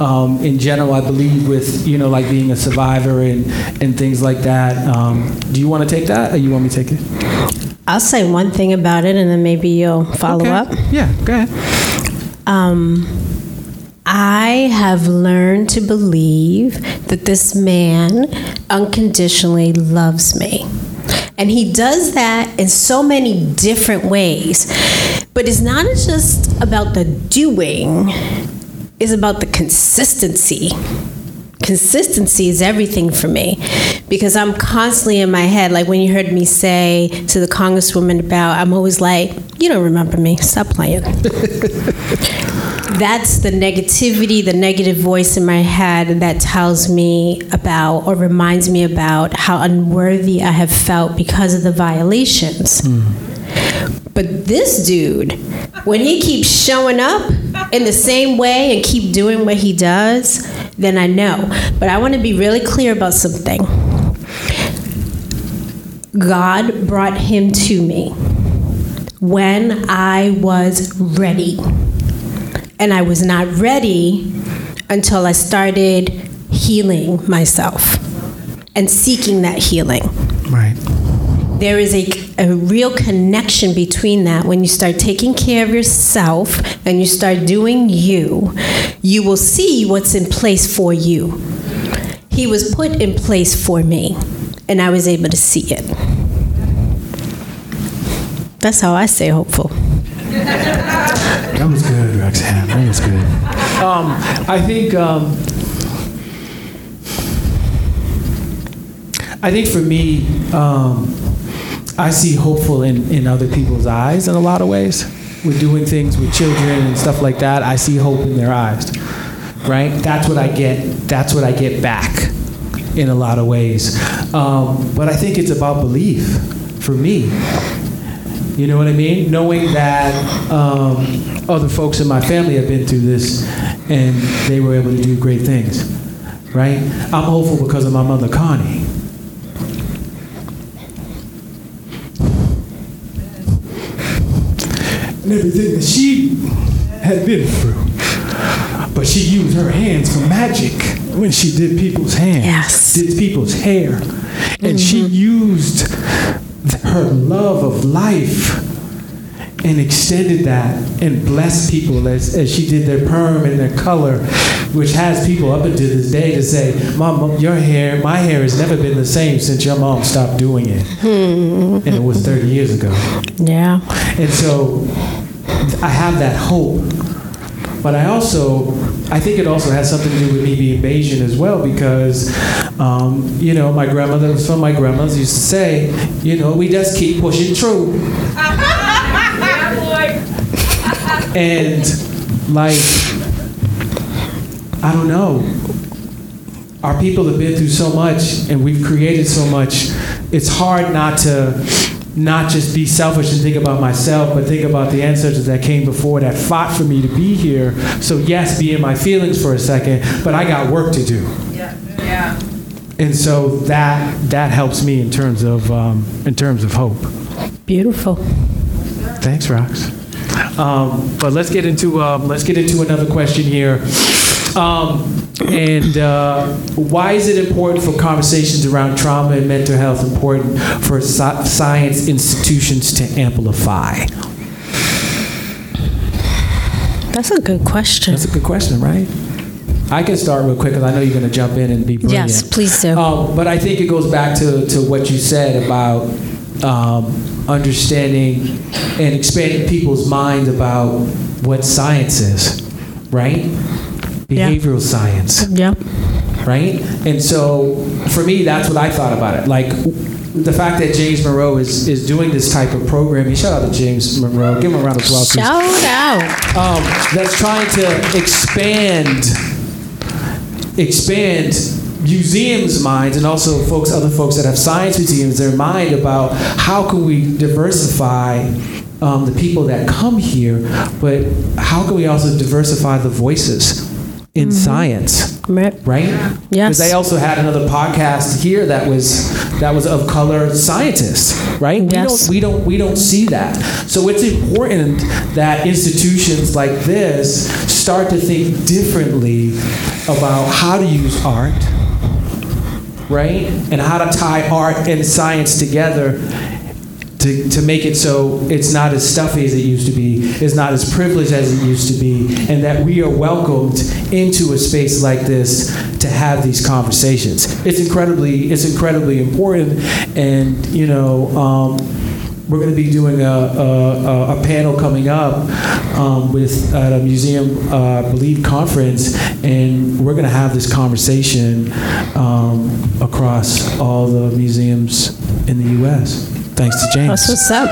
Um, in general, I believe with you know like being a survivor and and things like that. Um, do you want to take that, or you want me to take it? I'll say one thing about it, and then maybe you'll follow Okay. up. Yeah, go ahead. Um, I have learned to believe that this man unconditionally loves me. And he does that in so many different ways. But it's not just about the doing, it's about the consistency. Consistency is everything for me because I'm constantly in my head. Like when you heard me say to the Congresswoman about, I'm always like, you don't remember me, stop playing that's the negativity, the negative voice in my head that tells me about or reminds me about how unworthy I have felt because of the violations. Mm. But this dude, when he keeps showing up in the same way and keep doing what he does, then I know. But I want to be really clear about something. God brought him to me when I was ready. And I was not ready until I started healing myself and seeking that healing. Right. There is a, a real connection between that. When you start taking care of yourself and you start doing you, you will see what's in place for you. He was put in place for me, and I was able to see it. That's how I stay hopeful. That was good, Roxanne. That was good. Um, I think. Um, I think for me, um, I see hopeful in, in other people's eyes in a lot of ways. With doing things with children and stuff like that, I see hope in their eyes. Right? That's what I get. That's what I get back in a lot of ways. Um, but I think it's about belief for me. You know what I mean? Knowing that um, other folks in my family have been through this and they were able to do great things, right? I'm hopeful because of my mother, Connie. And everything that she had been through. But she used her hands for magic when she did people's hands, Yes. did people's hair. And she mm-hmm. used her love of life and extended that and blessed people as, as she did their perm and their color, which has people up until this day to say, Mom, your hair, my hair has never been the same since your mom stopped doing it. Hmm. And it was 30 years ago. Yeah. And so I have that hope. But I also, I think it also has something to do with me being Bayesian as well because, um, you know, my grandmother, some of my grandmothers used to say, you know, we just keep pushing through. <laughs> and like, I don't know. Our people have been through so much and we've created so much. It's hard not to not just be selfish and think about myself, but think about the ancestors that came before that fought for me to be here. So yes, be in my feelings for a second, but I got work to do. Yeah. Yeah. And so that that helps me in terms of um, in terms of hope. Beautiful. Thanks, Rox. Um, but let's get into um, let's get into another question here. Um, and uh, why is it important for conversations around trauma and mental health important for sci- science institutions to amplify? That's a good question. That's a good question, right? I can start real quick because I know you're going to jump in and be brilliant. Yes, please do. Um, but I think it goes back to, to what you said about um, understanding and expanding people's minds about what science is, right? Yeah. Behavioral science, yeah. right? And so for me, that's what I thought about it. Like the fact that James Monroe is, is doing this type of programming. Shout out to James Monroe. Give him a round of applause, please Shout out. um, that's trying to expand expand museums' minds and also folks, other folks that have science museums, their mind about how can we diversify um, the people that come here, but how can we also diversify the voices in mm-hmm. science, Right. right? Yes. Because they also had another podcast here that was that was of color scientists, right? Yes. We don't we don't we don't see that. So it's important that institutions like this start to think differently about how to use art, right? And how to tie art and science together to, to make it so it's not as stuffy as it used to be, it's not as privileged as it used to be, and that we are welcomed into a space like this to have these conversations. It's incredibly, it's incredibly important, and you know, um, we're going to be doing a, a, a- a panel coming up um, with at a museum, uh, I believe, conference, and we're going to have this conversation um, across all the museums in the U.S. Thanks to James. That's what's up.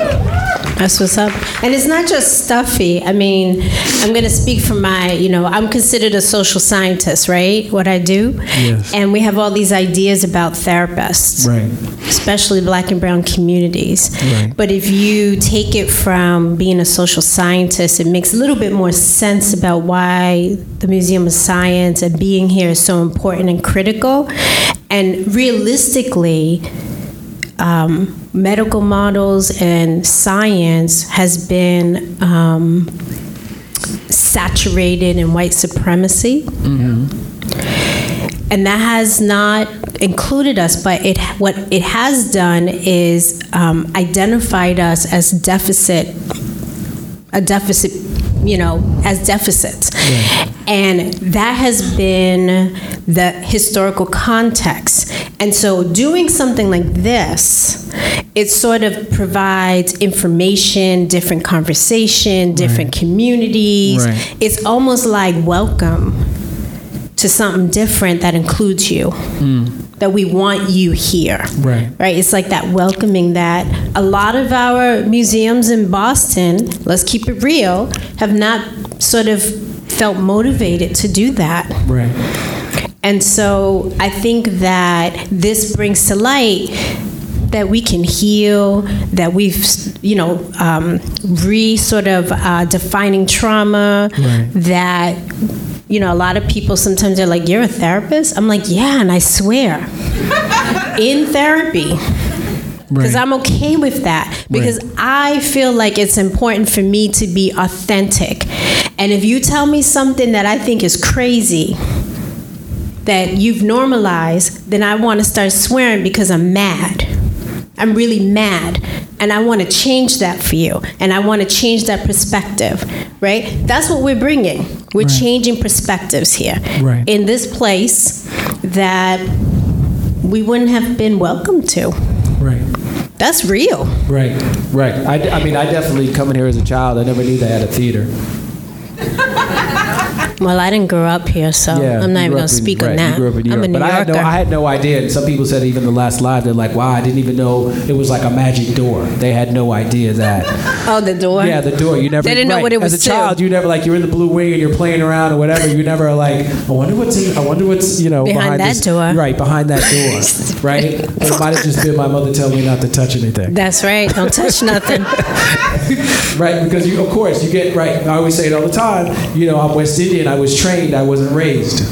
That's what's up. And it's not just stuffy. I mean, I'm going to speak from my, you know, I'm considered a social scientist, right? What I do. Yes. And we have all these ideas about therapists. Right. especially black and brown communities. Right. But if you take it from being a social scientist, it makes a little bit more sense about why the Museum of Science and being here is so important and critical. And realistically, um, medical models and science has been um, saturated in white supremacy. And that has not included us but it what it has done is um, identified us as deficit a deficit you know as deficits. And that has been the historical context. And so doing something like this it sort of provides information different conversation different communities. Right. it's almost like welcome to something different that includes you. Hmm. That we want you here. Right. Right? It's like that welcoming that a lot of our museums in Boston, let's keep it real, have not sort of felt motivated to do that. Right. And so I think that this brings to light that we can heal, that we've, you know, um, re sort of uh, defining trauma, Right. that, you know, a lot of people sometimes they're like, You're a therapist? I'm like, Yeah, and I swear, <laughs> in therapy. Because Right. I'm okay with that. Because I feel like it's important for me to be authentic. And if you tell me something that I think is crazy, that you've normalized, then I want to start swearing because I'm mad. I'm really mad. And I want to change that for you. And I want to change that perspective, right? That's what we're bringing. We're changing perspectives here Right. in this place that we wouldn't have been welcome to. Right. That's real. Right. Right. I, I mean, I definitely coming here as a child. I never knew they had a theater. <laughs> Well, I didn't grow up here, so Yeah, I'm not even going to speak right, on that. Grew up in New I'm York, a New but I had, Yorker. no, I had no idea. And some people said even the last live, they're like, "Wow, I didn't even know it was like a magic door." They had no idea that. <laughs> oh, the door? Yeah, the door. You never. They didn't know what it was As a too. child, you never like you're in the blue wing and you're playing around or whatever. You never like. I wonder what's. In, I wonder what's you know Behind that this, door. Right behind that door. <laughs> right. It might have just been my mother telling me not to touch anything. That's right. Don't touch nothing. <laughs> Right, because you, of course, you get right. I always say it all the time. You know, I'm West Indian. I was trained. I wasn't raised.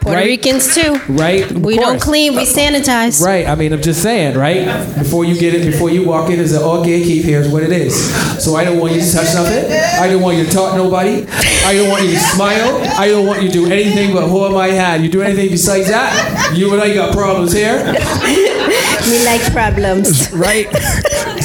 Puerto Right. Ricans too. Right. Of We don't clean. We sanitize. Right. I mean, I'm just saying. Right. Before you get it, before you walk in, is a okay. Keep here's what it is. So I don't want you to touch nothing. I don't want you to talk nobody. I don't want you to smile. I don't want you to do anything but hold my hand. You do anything besides that, you and I got problems here. <laughs> We like problems. right?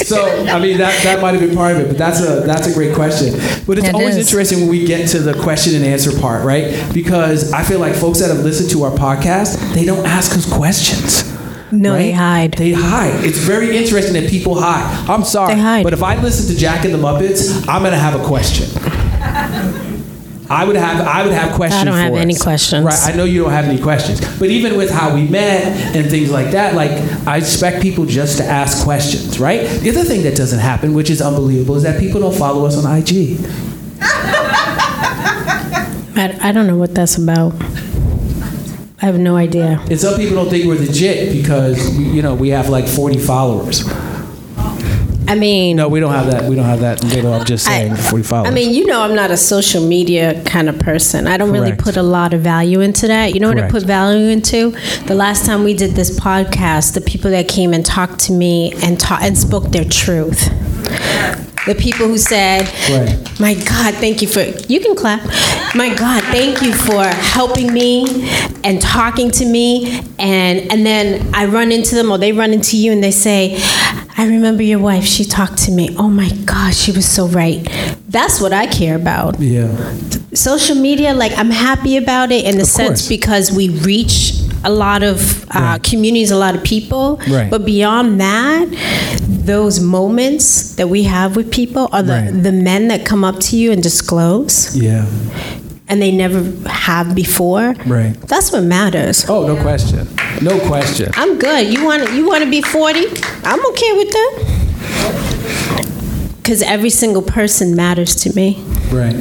<laughs> so I mean that that might have been part of it, but that's a that's a great question. But it's It always is. interesting when we get to the question and answer part, right? Because I feel like folks that have listened to our podcast, they don't ask us questions. No, right? they hide. They hide. It's very interesting that people hide. I'm sorry, They hide. but if I listen to Jack and the Muppets, I'm gonna have a question. I would have I would have questions. I don't have for any questions. Right. I know you don't have any questions. But even with how we met and things like that, like I expect people just to ask questions, right? The other thing that doesn't happen, which is unbelievable, is that people don't follow us on IG. <laughs> I, I don't know what that's about. I have no idea. And some people don't think we're legit because you know we have like 40 followers. I mean, No, we don't have that. We don't have that middle. I'm just saying, I- 40 followers. I mean, you know, I'm not a social media kind of person. I don't really put a lot of value into that. You know what I put value into? The last time we did this podcast, the people that came and talked to me and taught and spoke their truth. The people who said, Right. "My God, thank you for you can clap. My God, thank you for helping me and talking to me." And and then I run into them or they run into you and they say, "I remember your wife. She talked to me. Oh my God, she was so right." That's what I care about yeah. social media like i'm happy about it in the sense course. because we reach a lot of uh, Right. communities a lot of people Right. but beyond that those moments that we have with people are the, Right. the men that come up to you and disclose Yeah. And they never have before Right. that's what matters Oh, no question. No question. i'm good you want you want to be 40 i'm okay with that because every single person matters to me Right.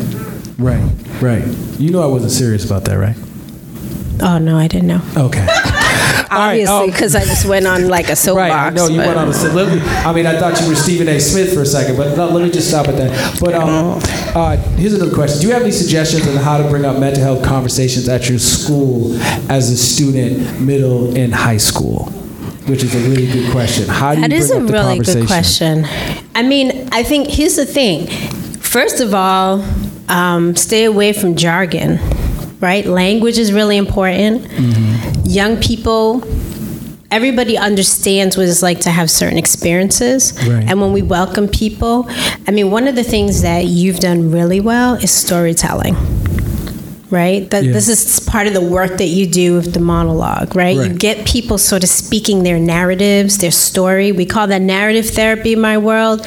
Right. Right. You know I wasn't serious about that, right? oh no i didn't know Okay. Obviously um, because i just went on like a <laughs> soapbox Right. No, you went on a soapbox. I mean, I thought you were Stephen A. Smith for a second, but no, let me just stop at that. But um, uh, here's another question: Do you have any suggestions on how to bring up mental health conversations at your school as a student, middle and high school? Which is a really good question. How do you That bring is a up the really conversation? good question. I mean, I think here's the thing. First of all, um, stay away from jargon, right? Language is really important. Mm-hmm. Young people, everybody understands what it's like to have certain experiences. Right. And when we welcome people, I mean, one of the things that you've done really well is storytelling. Right? That Yeah. this is part of the work that you do with the monologue, right? You get people sort of speaking their narratives, their story. We call that narrative therapy in my world.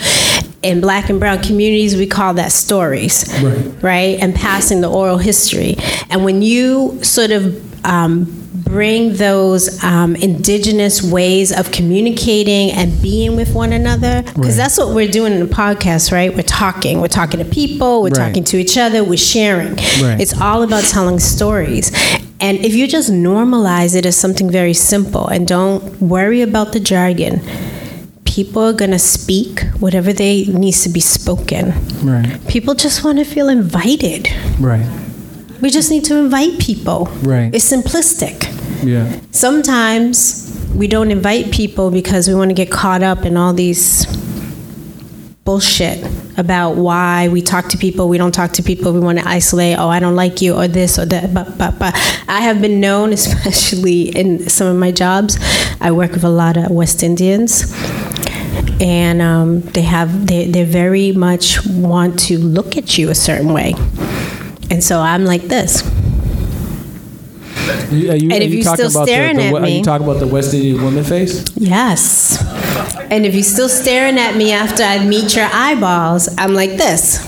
In black and brown communities, we call that stories, Right. right? And passing the oral history. And when you sort of um, bring those um, indigenous ways of communicating and being with one another, because Right. that's what we're doing in the podcast, right? We're talking, we're talking to people, we're Right. talking to each other, we're sharing. Right. It's all about telling stories. And if you just normalize it as something very simple and don't worry about the jargon, people are going to speak whatever they needs to be spoken. Right. People just want to feel invited. Right. We just need to invite people. Right. It's simplistic. Yeah. Sometimes we don't invite people because we want to get caught up in all these bullshit about why we talk to people, we don't talk to people, we want to isolate, oh, I don't like you, or this or that. But, but, but I have been known, <laughs> especially in some of my jobs, I work with a lot of West Indians. And um, they have, they, they very much want to look at you a certain way. And so I'm like this. You- Are you, And are if you you're still about the- staring the, at Are you talking about the West Indian woman face? Yes. And if you're still staring at me after I meet your eyeballs, I'm like this.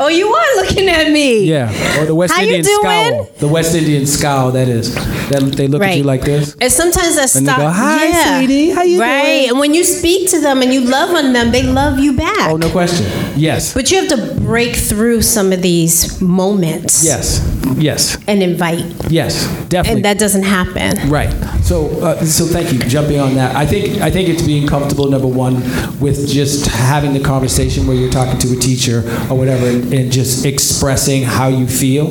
Oh, you are looking at me. Yeah. Or the West How you Indian doing? scowl. The West Indian scowl. That is. That they look at you like this. And sometimes that And they stop. go, "Hi, yeah. sweetie. How you doing? right. doing?" And when you speak to them and you love on them, they love you back. Oh, no question. Yes. But you have to break through some of these moments. Yes. Yes. And invite. Yes. Definitely. And that doesn't happen. Right. So, uh, so thank you. Jumping on that, I think I think it's being comfortable. Number one, with just having the conversation where you're talking to a teacher or whatever, and, and just expressing how you feel.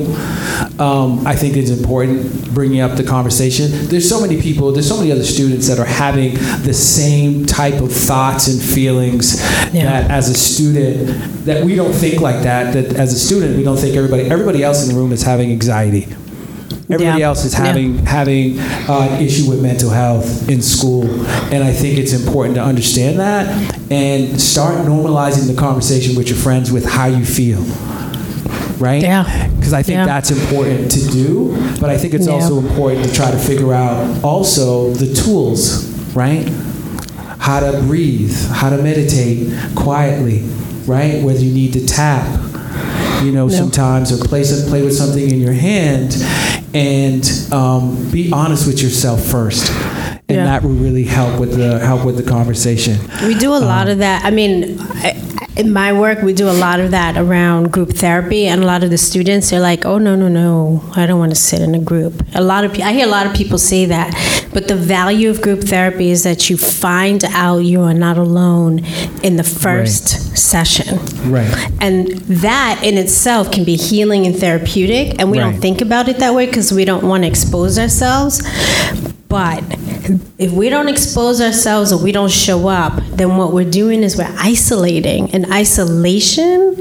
Um, I think it's important. Bringing up the conversation. There's so many people. There's so many other students that are having the same type of thoughts and feelings Yeah. that, as a student, that we don't think like that. That as a student, we don't think everybody. Everybody else in the room is having anxiety. Everybody Yeah. else is Yeah. having having uh, an issue with mental health in school, and I think it's important to understand that and start normalizing the conversation with your friends with how you feel. Right? Yeah. Because I think Yeah. that's important to do, but I think it's Yeah. also important to try to figure out also the tools, right? How to breathe, how to meditate quietly, right? Whether you need to tap, you know, Yeah. sometimes or play some, play with something in your hand, and um, be honest with yourself first, and Yeah. that will really help with the help with the conversation. We do a Um, lot of that. I mean, I, in my work, we do a lot of that around group therapy, and a lot of the students are like, "Oh no, no, no, I don't want to sit in a group." A lot of pe- I hear a lot of people say that, but the value of group therapy is that you find out you are not alone in the first session, Right. and that in itself can be healing and therapeutic, and we Right. don't think about it that way because we don't want to expose ourselves. But if we don't expose ourselves or we don't show up, then what we're doing is we're isolating. And isolation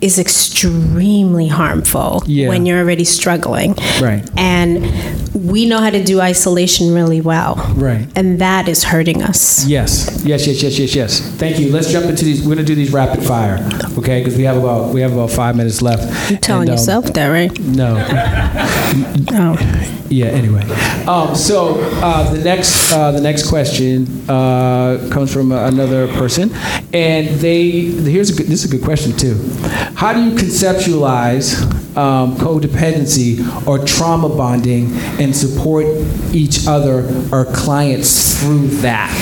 is extremely harmful Yeah. when you're already struggling. Right. And we know how to do isolation really well. Right. And that is hurting us. Yes, yes, yes, yes, yes, yes. Thank you. Let's jump into these. We're gonna do these rapid fire, okay? Because we have about we have about five minutes left. You're telling And, um, yourself that, right? No. Oh. Yeah. Anyway, um, so uh, the next uh, the next question uh, comes from another person, and they here's a good, this is a good question too. How do you conceptualize um, codependency or trauma bonding and support each other or clients through that?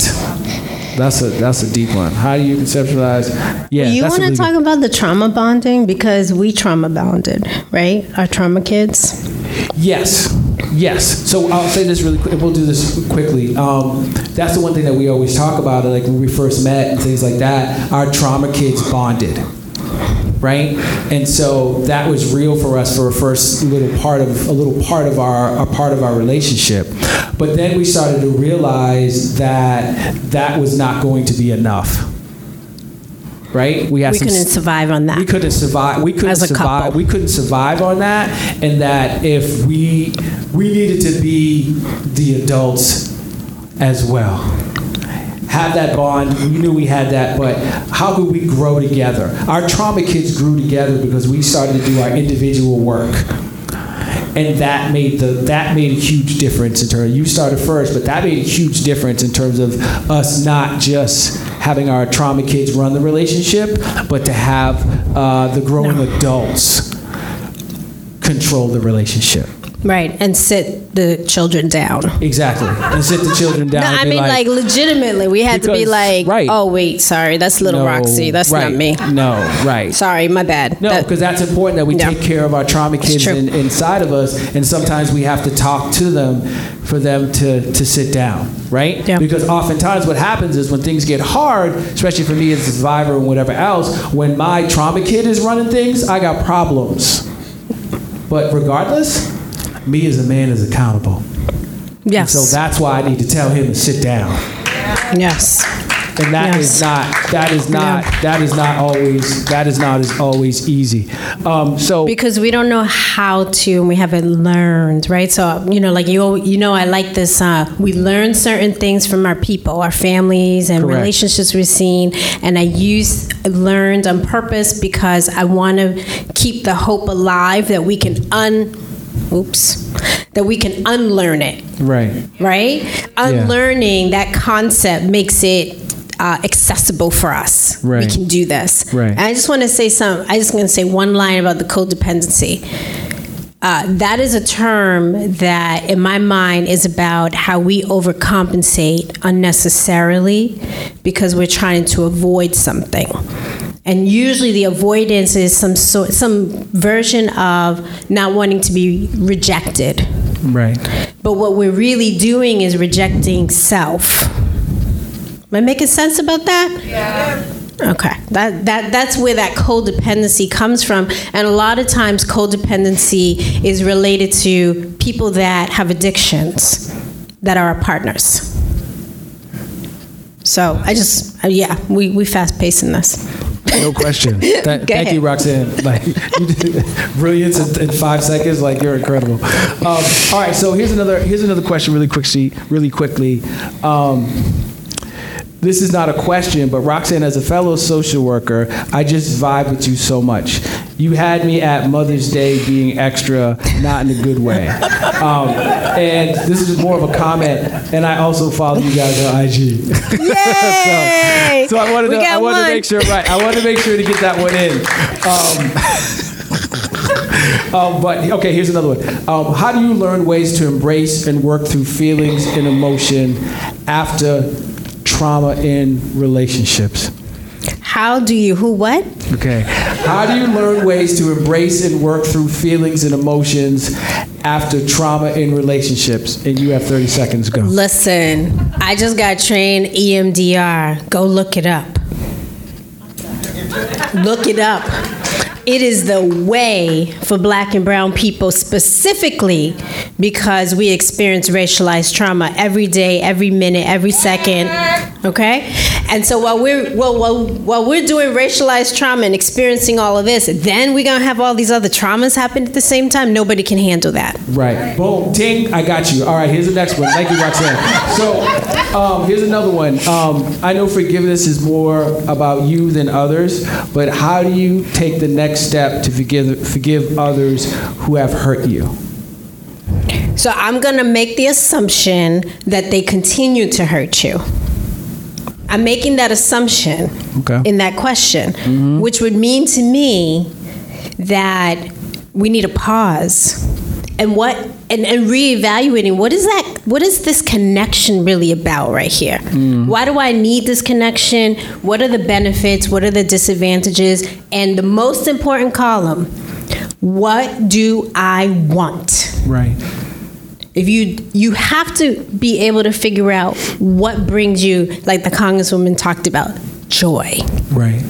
That's a that's a deep one. How do you conceptualize? Yeah, you want to really talk good- about the trauma bonding because we trauma bonded, right? Our trauma kids. Yes, yes. So I'll say this really quick. We'll do this quickly. Um, that's the one thing that we always talk about, like when we first met and things like that. Our trauma kids bonded, right? And so that was real for us for a first little part of a little part of our a part of our relationship. But then we started to realize that that was not going to be enough. Right? We had We some couldn't survive on that. we couldn't survive. We couldn't As a survive. couple. We couldn't survive on that, and that if we we needed to be the adults as well. Have that bond. We knew we had that, but how could we grow together? Our trauma kids grew together because we started to do our individual work. And that made the that made a huge difference in terms. You started first, but that made a huge difference in terms of us not just having our trauma kids run the relationship, but to have uh, the growing adults control the relationship. Right, and sit the children down. Exactly, and sit the children down. No, I mean, like, legitimately, we had to be like, right. oh, wait, sorry, that's little no, Roxy. That's right, not me. No, right. Sorry, my bad. No, That- because that's important that we Yeah. take care of our trauma kids in, inside of us, and sometimes we have to talk to them for them to, to sit down, right? Yeah. Because oftentimes what happens is when things get hard, especially for me as a survivor and whatever else, when my trauma kid is running things, I got problems. But regardless, me as a man is accountable. yes. So that's why I need to tell him to sit down. yes. And that is Yes. not that is not Yeah. that is not always that is not as always easy. Um, so Because we don't know how to, and we haven't learned, right? So you know, like you, you know, I like this. Uh, we learn certain things from our people, our families, and Correct. relationships we've seen, and I use learned on purpose because I want to keep the hope alive that we can un, oops, that we can unlearn it right. right? Unlearning that concept makes it uh, accessible for us. Right. We can do this. Right. And I just want to say some. I just going to say one line about the codependency. Uh, that is a term that, in my mind, is about how we overcompensate unnecessarily because we're trying to avoid something. And usually, the avoidance is some sort, some version of not wanting to be rejected. Right. But what we're really doing is rejecting self. Am I making sense about that? Yeah. Okay. That, that, that's where that codependency comes from. And a lot of times, codependency is related to people that have addictions that are our partners. So I just, uh, yeah, we, we fast pacing this. No question. <laughs> Th- thank ahead. you, Roxanne. <laughs> Like you did <laughs> brilliance in, in five seconds. Like you're incredible. Um, all right. So here's another here's another question. Really quickly. Really quickly. Um, this is not a question, but Roxanne, as a fellow social worker, I just vibe with you so much. You had me at Mother's Day being extra, not in a good way. <laughs> Um, and this is more of a comment. And I also follow you guys on IG. Yay! <laughs> So I wanted to, I wanted to make sure, right? I wanted to make sure to get that one in. Um, <laughs> um, but okay, here's another one. Um, how do you learn ways to embrace and work through feelings and emotion after trauma in relationships? How do you who what? Okay. How do you learn ways to embrace and work through feelings and emotions after trauma in relationships? And you have 30 seconds. Go. Listen, I just got trained EMDR. Go look it up. Look it up. It is the way for black and brown people specifically because we experience racialized trauma every day, every minute, every second. Okay? And so while we're well, while, while we're doing racialized trauma and experiencing all of this, then we're gonna have all these other traumas happen at the same time. Nobody can handle that. Right. Boom. Ting. I got you. All right. Here's the next one. Thank you, Roxanne. So, um, here's another one. Um, I know forgiveness is more about you than others, but how do you take the next step to forgive forgive others who have hurt you? So I'm going to make the assumption that they continue to hurt you. I'm making that assumption Okay. in that question, mm-hmm. which would mean to me that we need a pause and what and, and reevaluating what is that what is this connection really about right here? Mm. Why do i need this connection? What are the benefits? What are the disadvantages? And the most important column what do i want? Right. if you you have to be able to figure out what brings you like the congresswoman talked about joy. Right.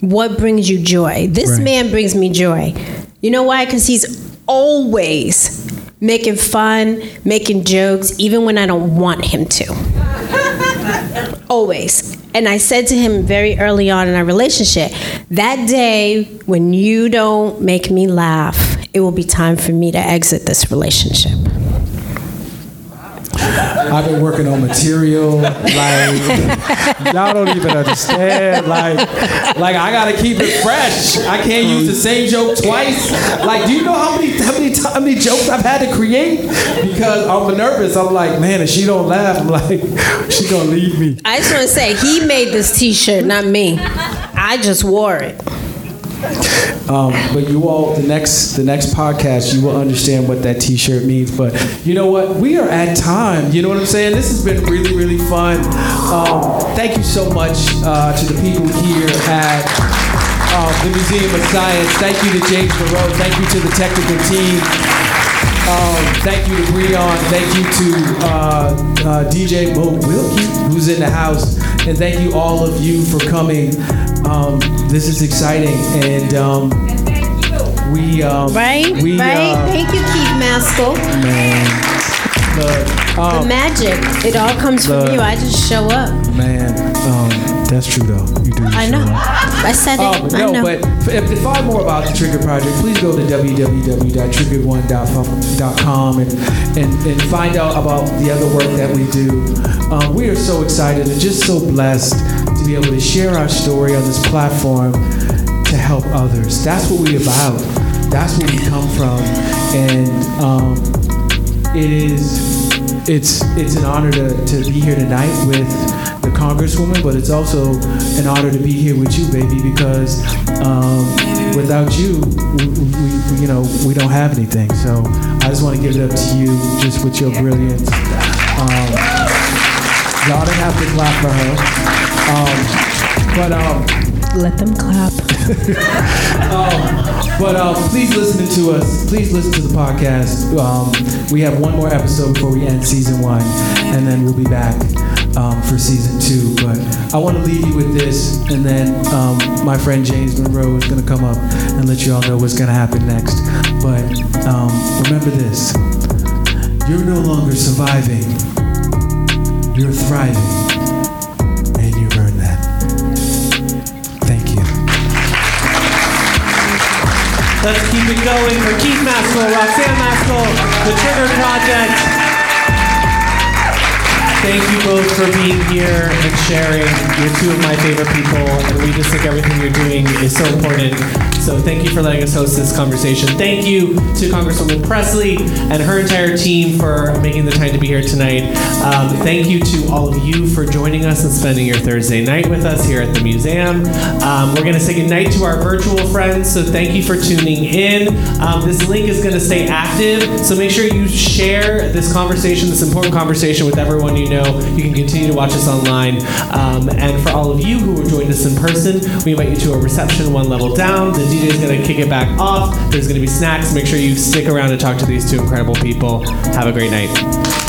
what brings you joy? This Right. man brings me joy. You know why? Because he's always making fun making jokes even when i don't want him to. <laughs> Always. And i said to him very early on in our relationship that day when you don't make me laugh it will be time for me to exit this relationship I've been working on material. Like y'all don't even understand. Like, like I gotta keep it fresh. I can't use the same joke twice. Like, do you know how many how many how many jokes I've had to create because I'm nervous. I'm like, man, if she don't laugh, I'm like, she gonna leave me. I just want to say he made this T-shirt, not me. I just wore it. Um, but you all, the next the next podcast, you will understand what that T-shirt means. But you know what? We are at time. You know what I'm saying? This has been really really fun. Um, thank you so much uh, to the people here at uh, the Museum of Science. Thank you to James Moreau. Thank you to the technical team. Um, thank you to Breon. Thank you to uh, uh, DJ Mo Wilkie, who's in the house. And thank you all of you for coming. Um, this is exciting. And um, we. Um, Right? We, right? uh, Thank you, Keith Maskell. the, The um, magic. It all comes from you. I just show up. man, um, that's true though. You do. I show know. up. I said it. Oh, I no, but if, to find more about the Trigger Project, please go to www.triggered1.com and, and, and find out about the other work that we do. Um, we are so excited and just so blessed to be able to share our story on this platform to help others. That's what we're about. That's where we come from. And um, it is it's it's an honor to, to be here tonight with the congresswoman but it's also an honor to be here with you baby because um, without you we, we, you know we don't have anything so i just want to give it up to you just with your brilliance um, y'all didn't have to clap for her um, but um, Let them clap. <laughs> but uh, please listen to us. Please listen to the podcast. Um, we have one more episode before we end season one, and then we'll be back um, for season two. But I want to leave you with this, and then um, my friend James Monroe is going to come up and let you all know what's going to happen next. But um, remember this you're no longer surviving, you're thriving, and you've that. Thank you. Let's keep it going for Keith Maskell, Roxanne Maskell, The Trigger Project. Thank you both for being here and sharing. You're two of my favorite people, and we just think everything you're doing is so important. So thank you for letting us host this conversation. Thank you to Congresswoman Pressley and her entire team for making the time to be here tonight. Um, thank you to all of you for joining us and spending your Thursday night with us here at the museum. Um, we're going to say goodnight to our virtual friends, so thank you for tuning in. Um, this link is going to stay active, so make sure you share this conversation, this important conversation with everyone you know You can continue to watch us online. Um, and for all of you who are joined us in person, we invite you to a reception one level down. The DJ is going to kick it back off. There's going to be snacks. Make sure you stick around to talk to these two incredible people. Have a great night.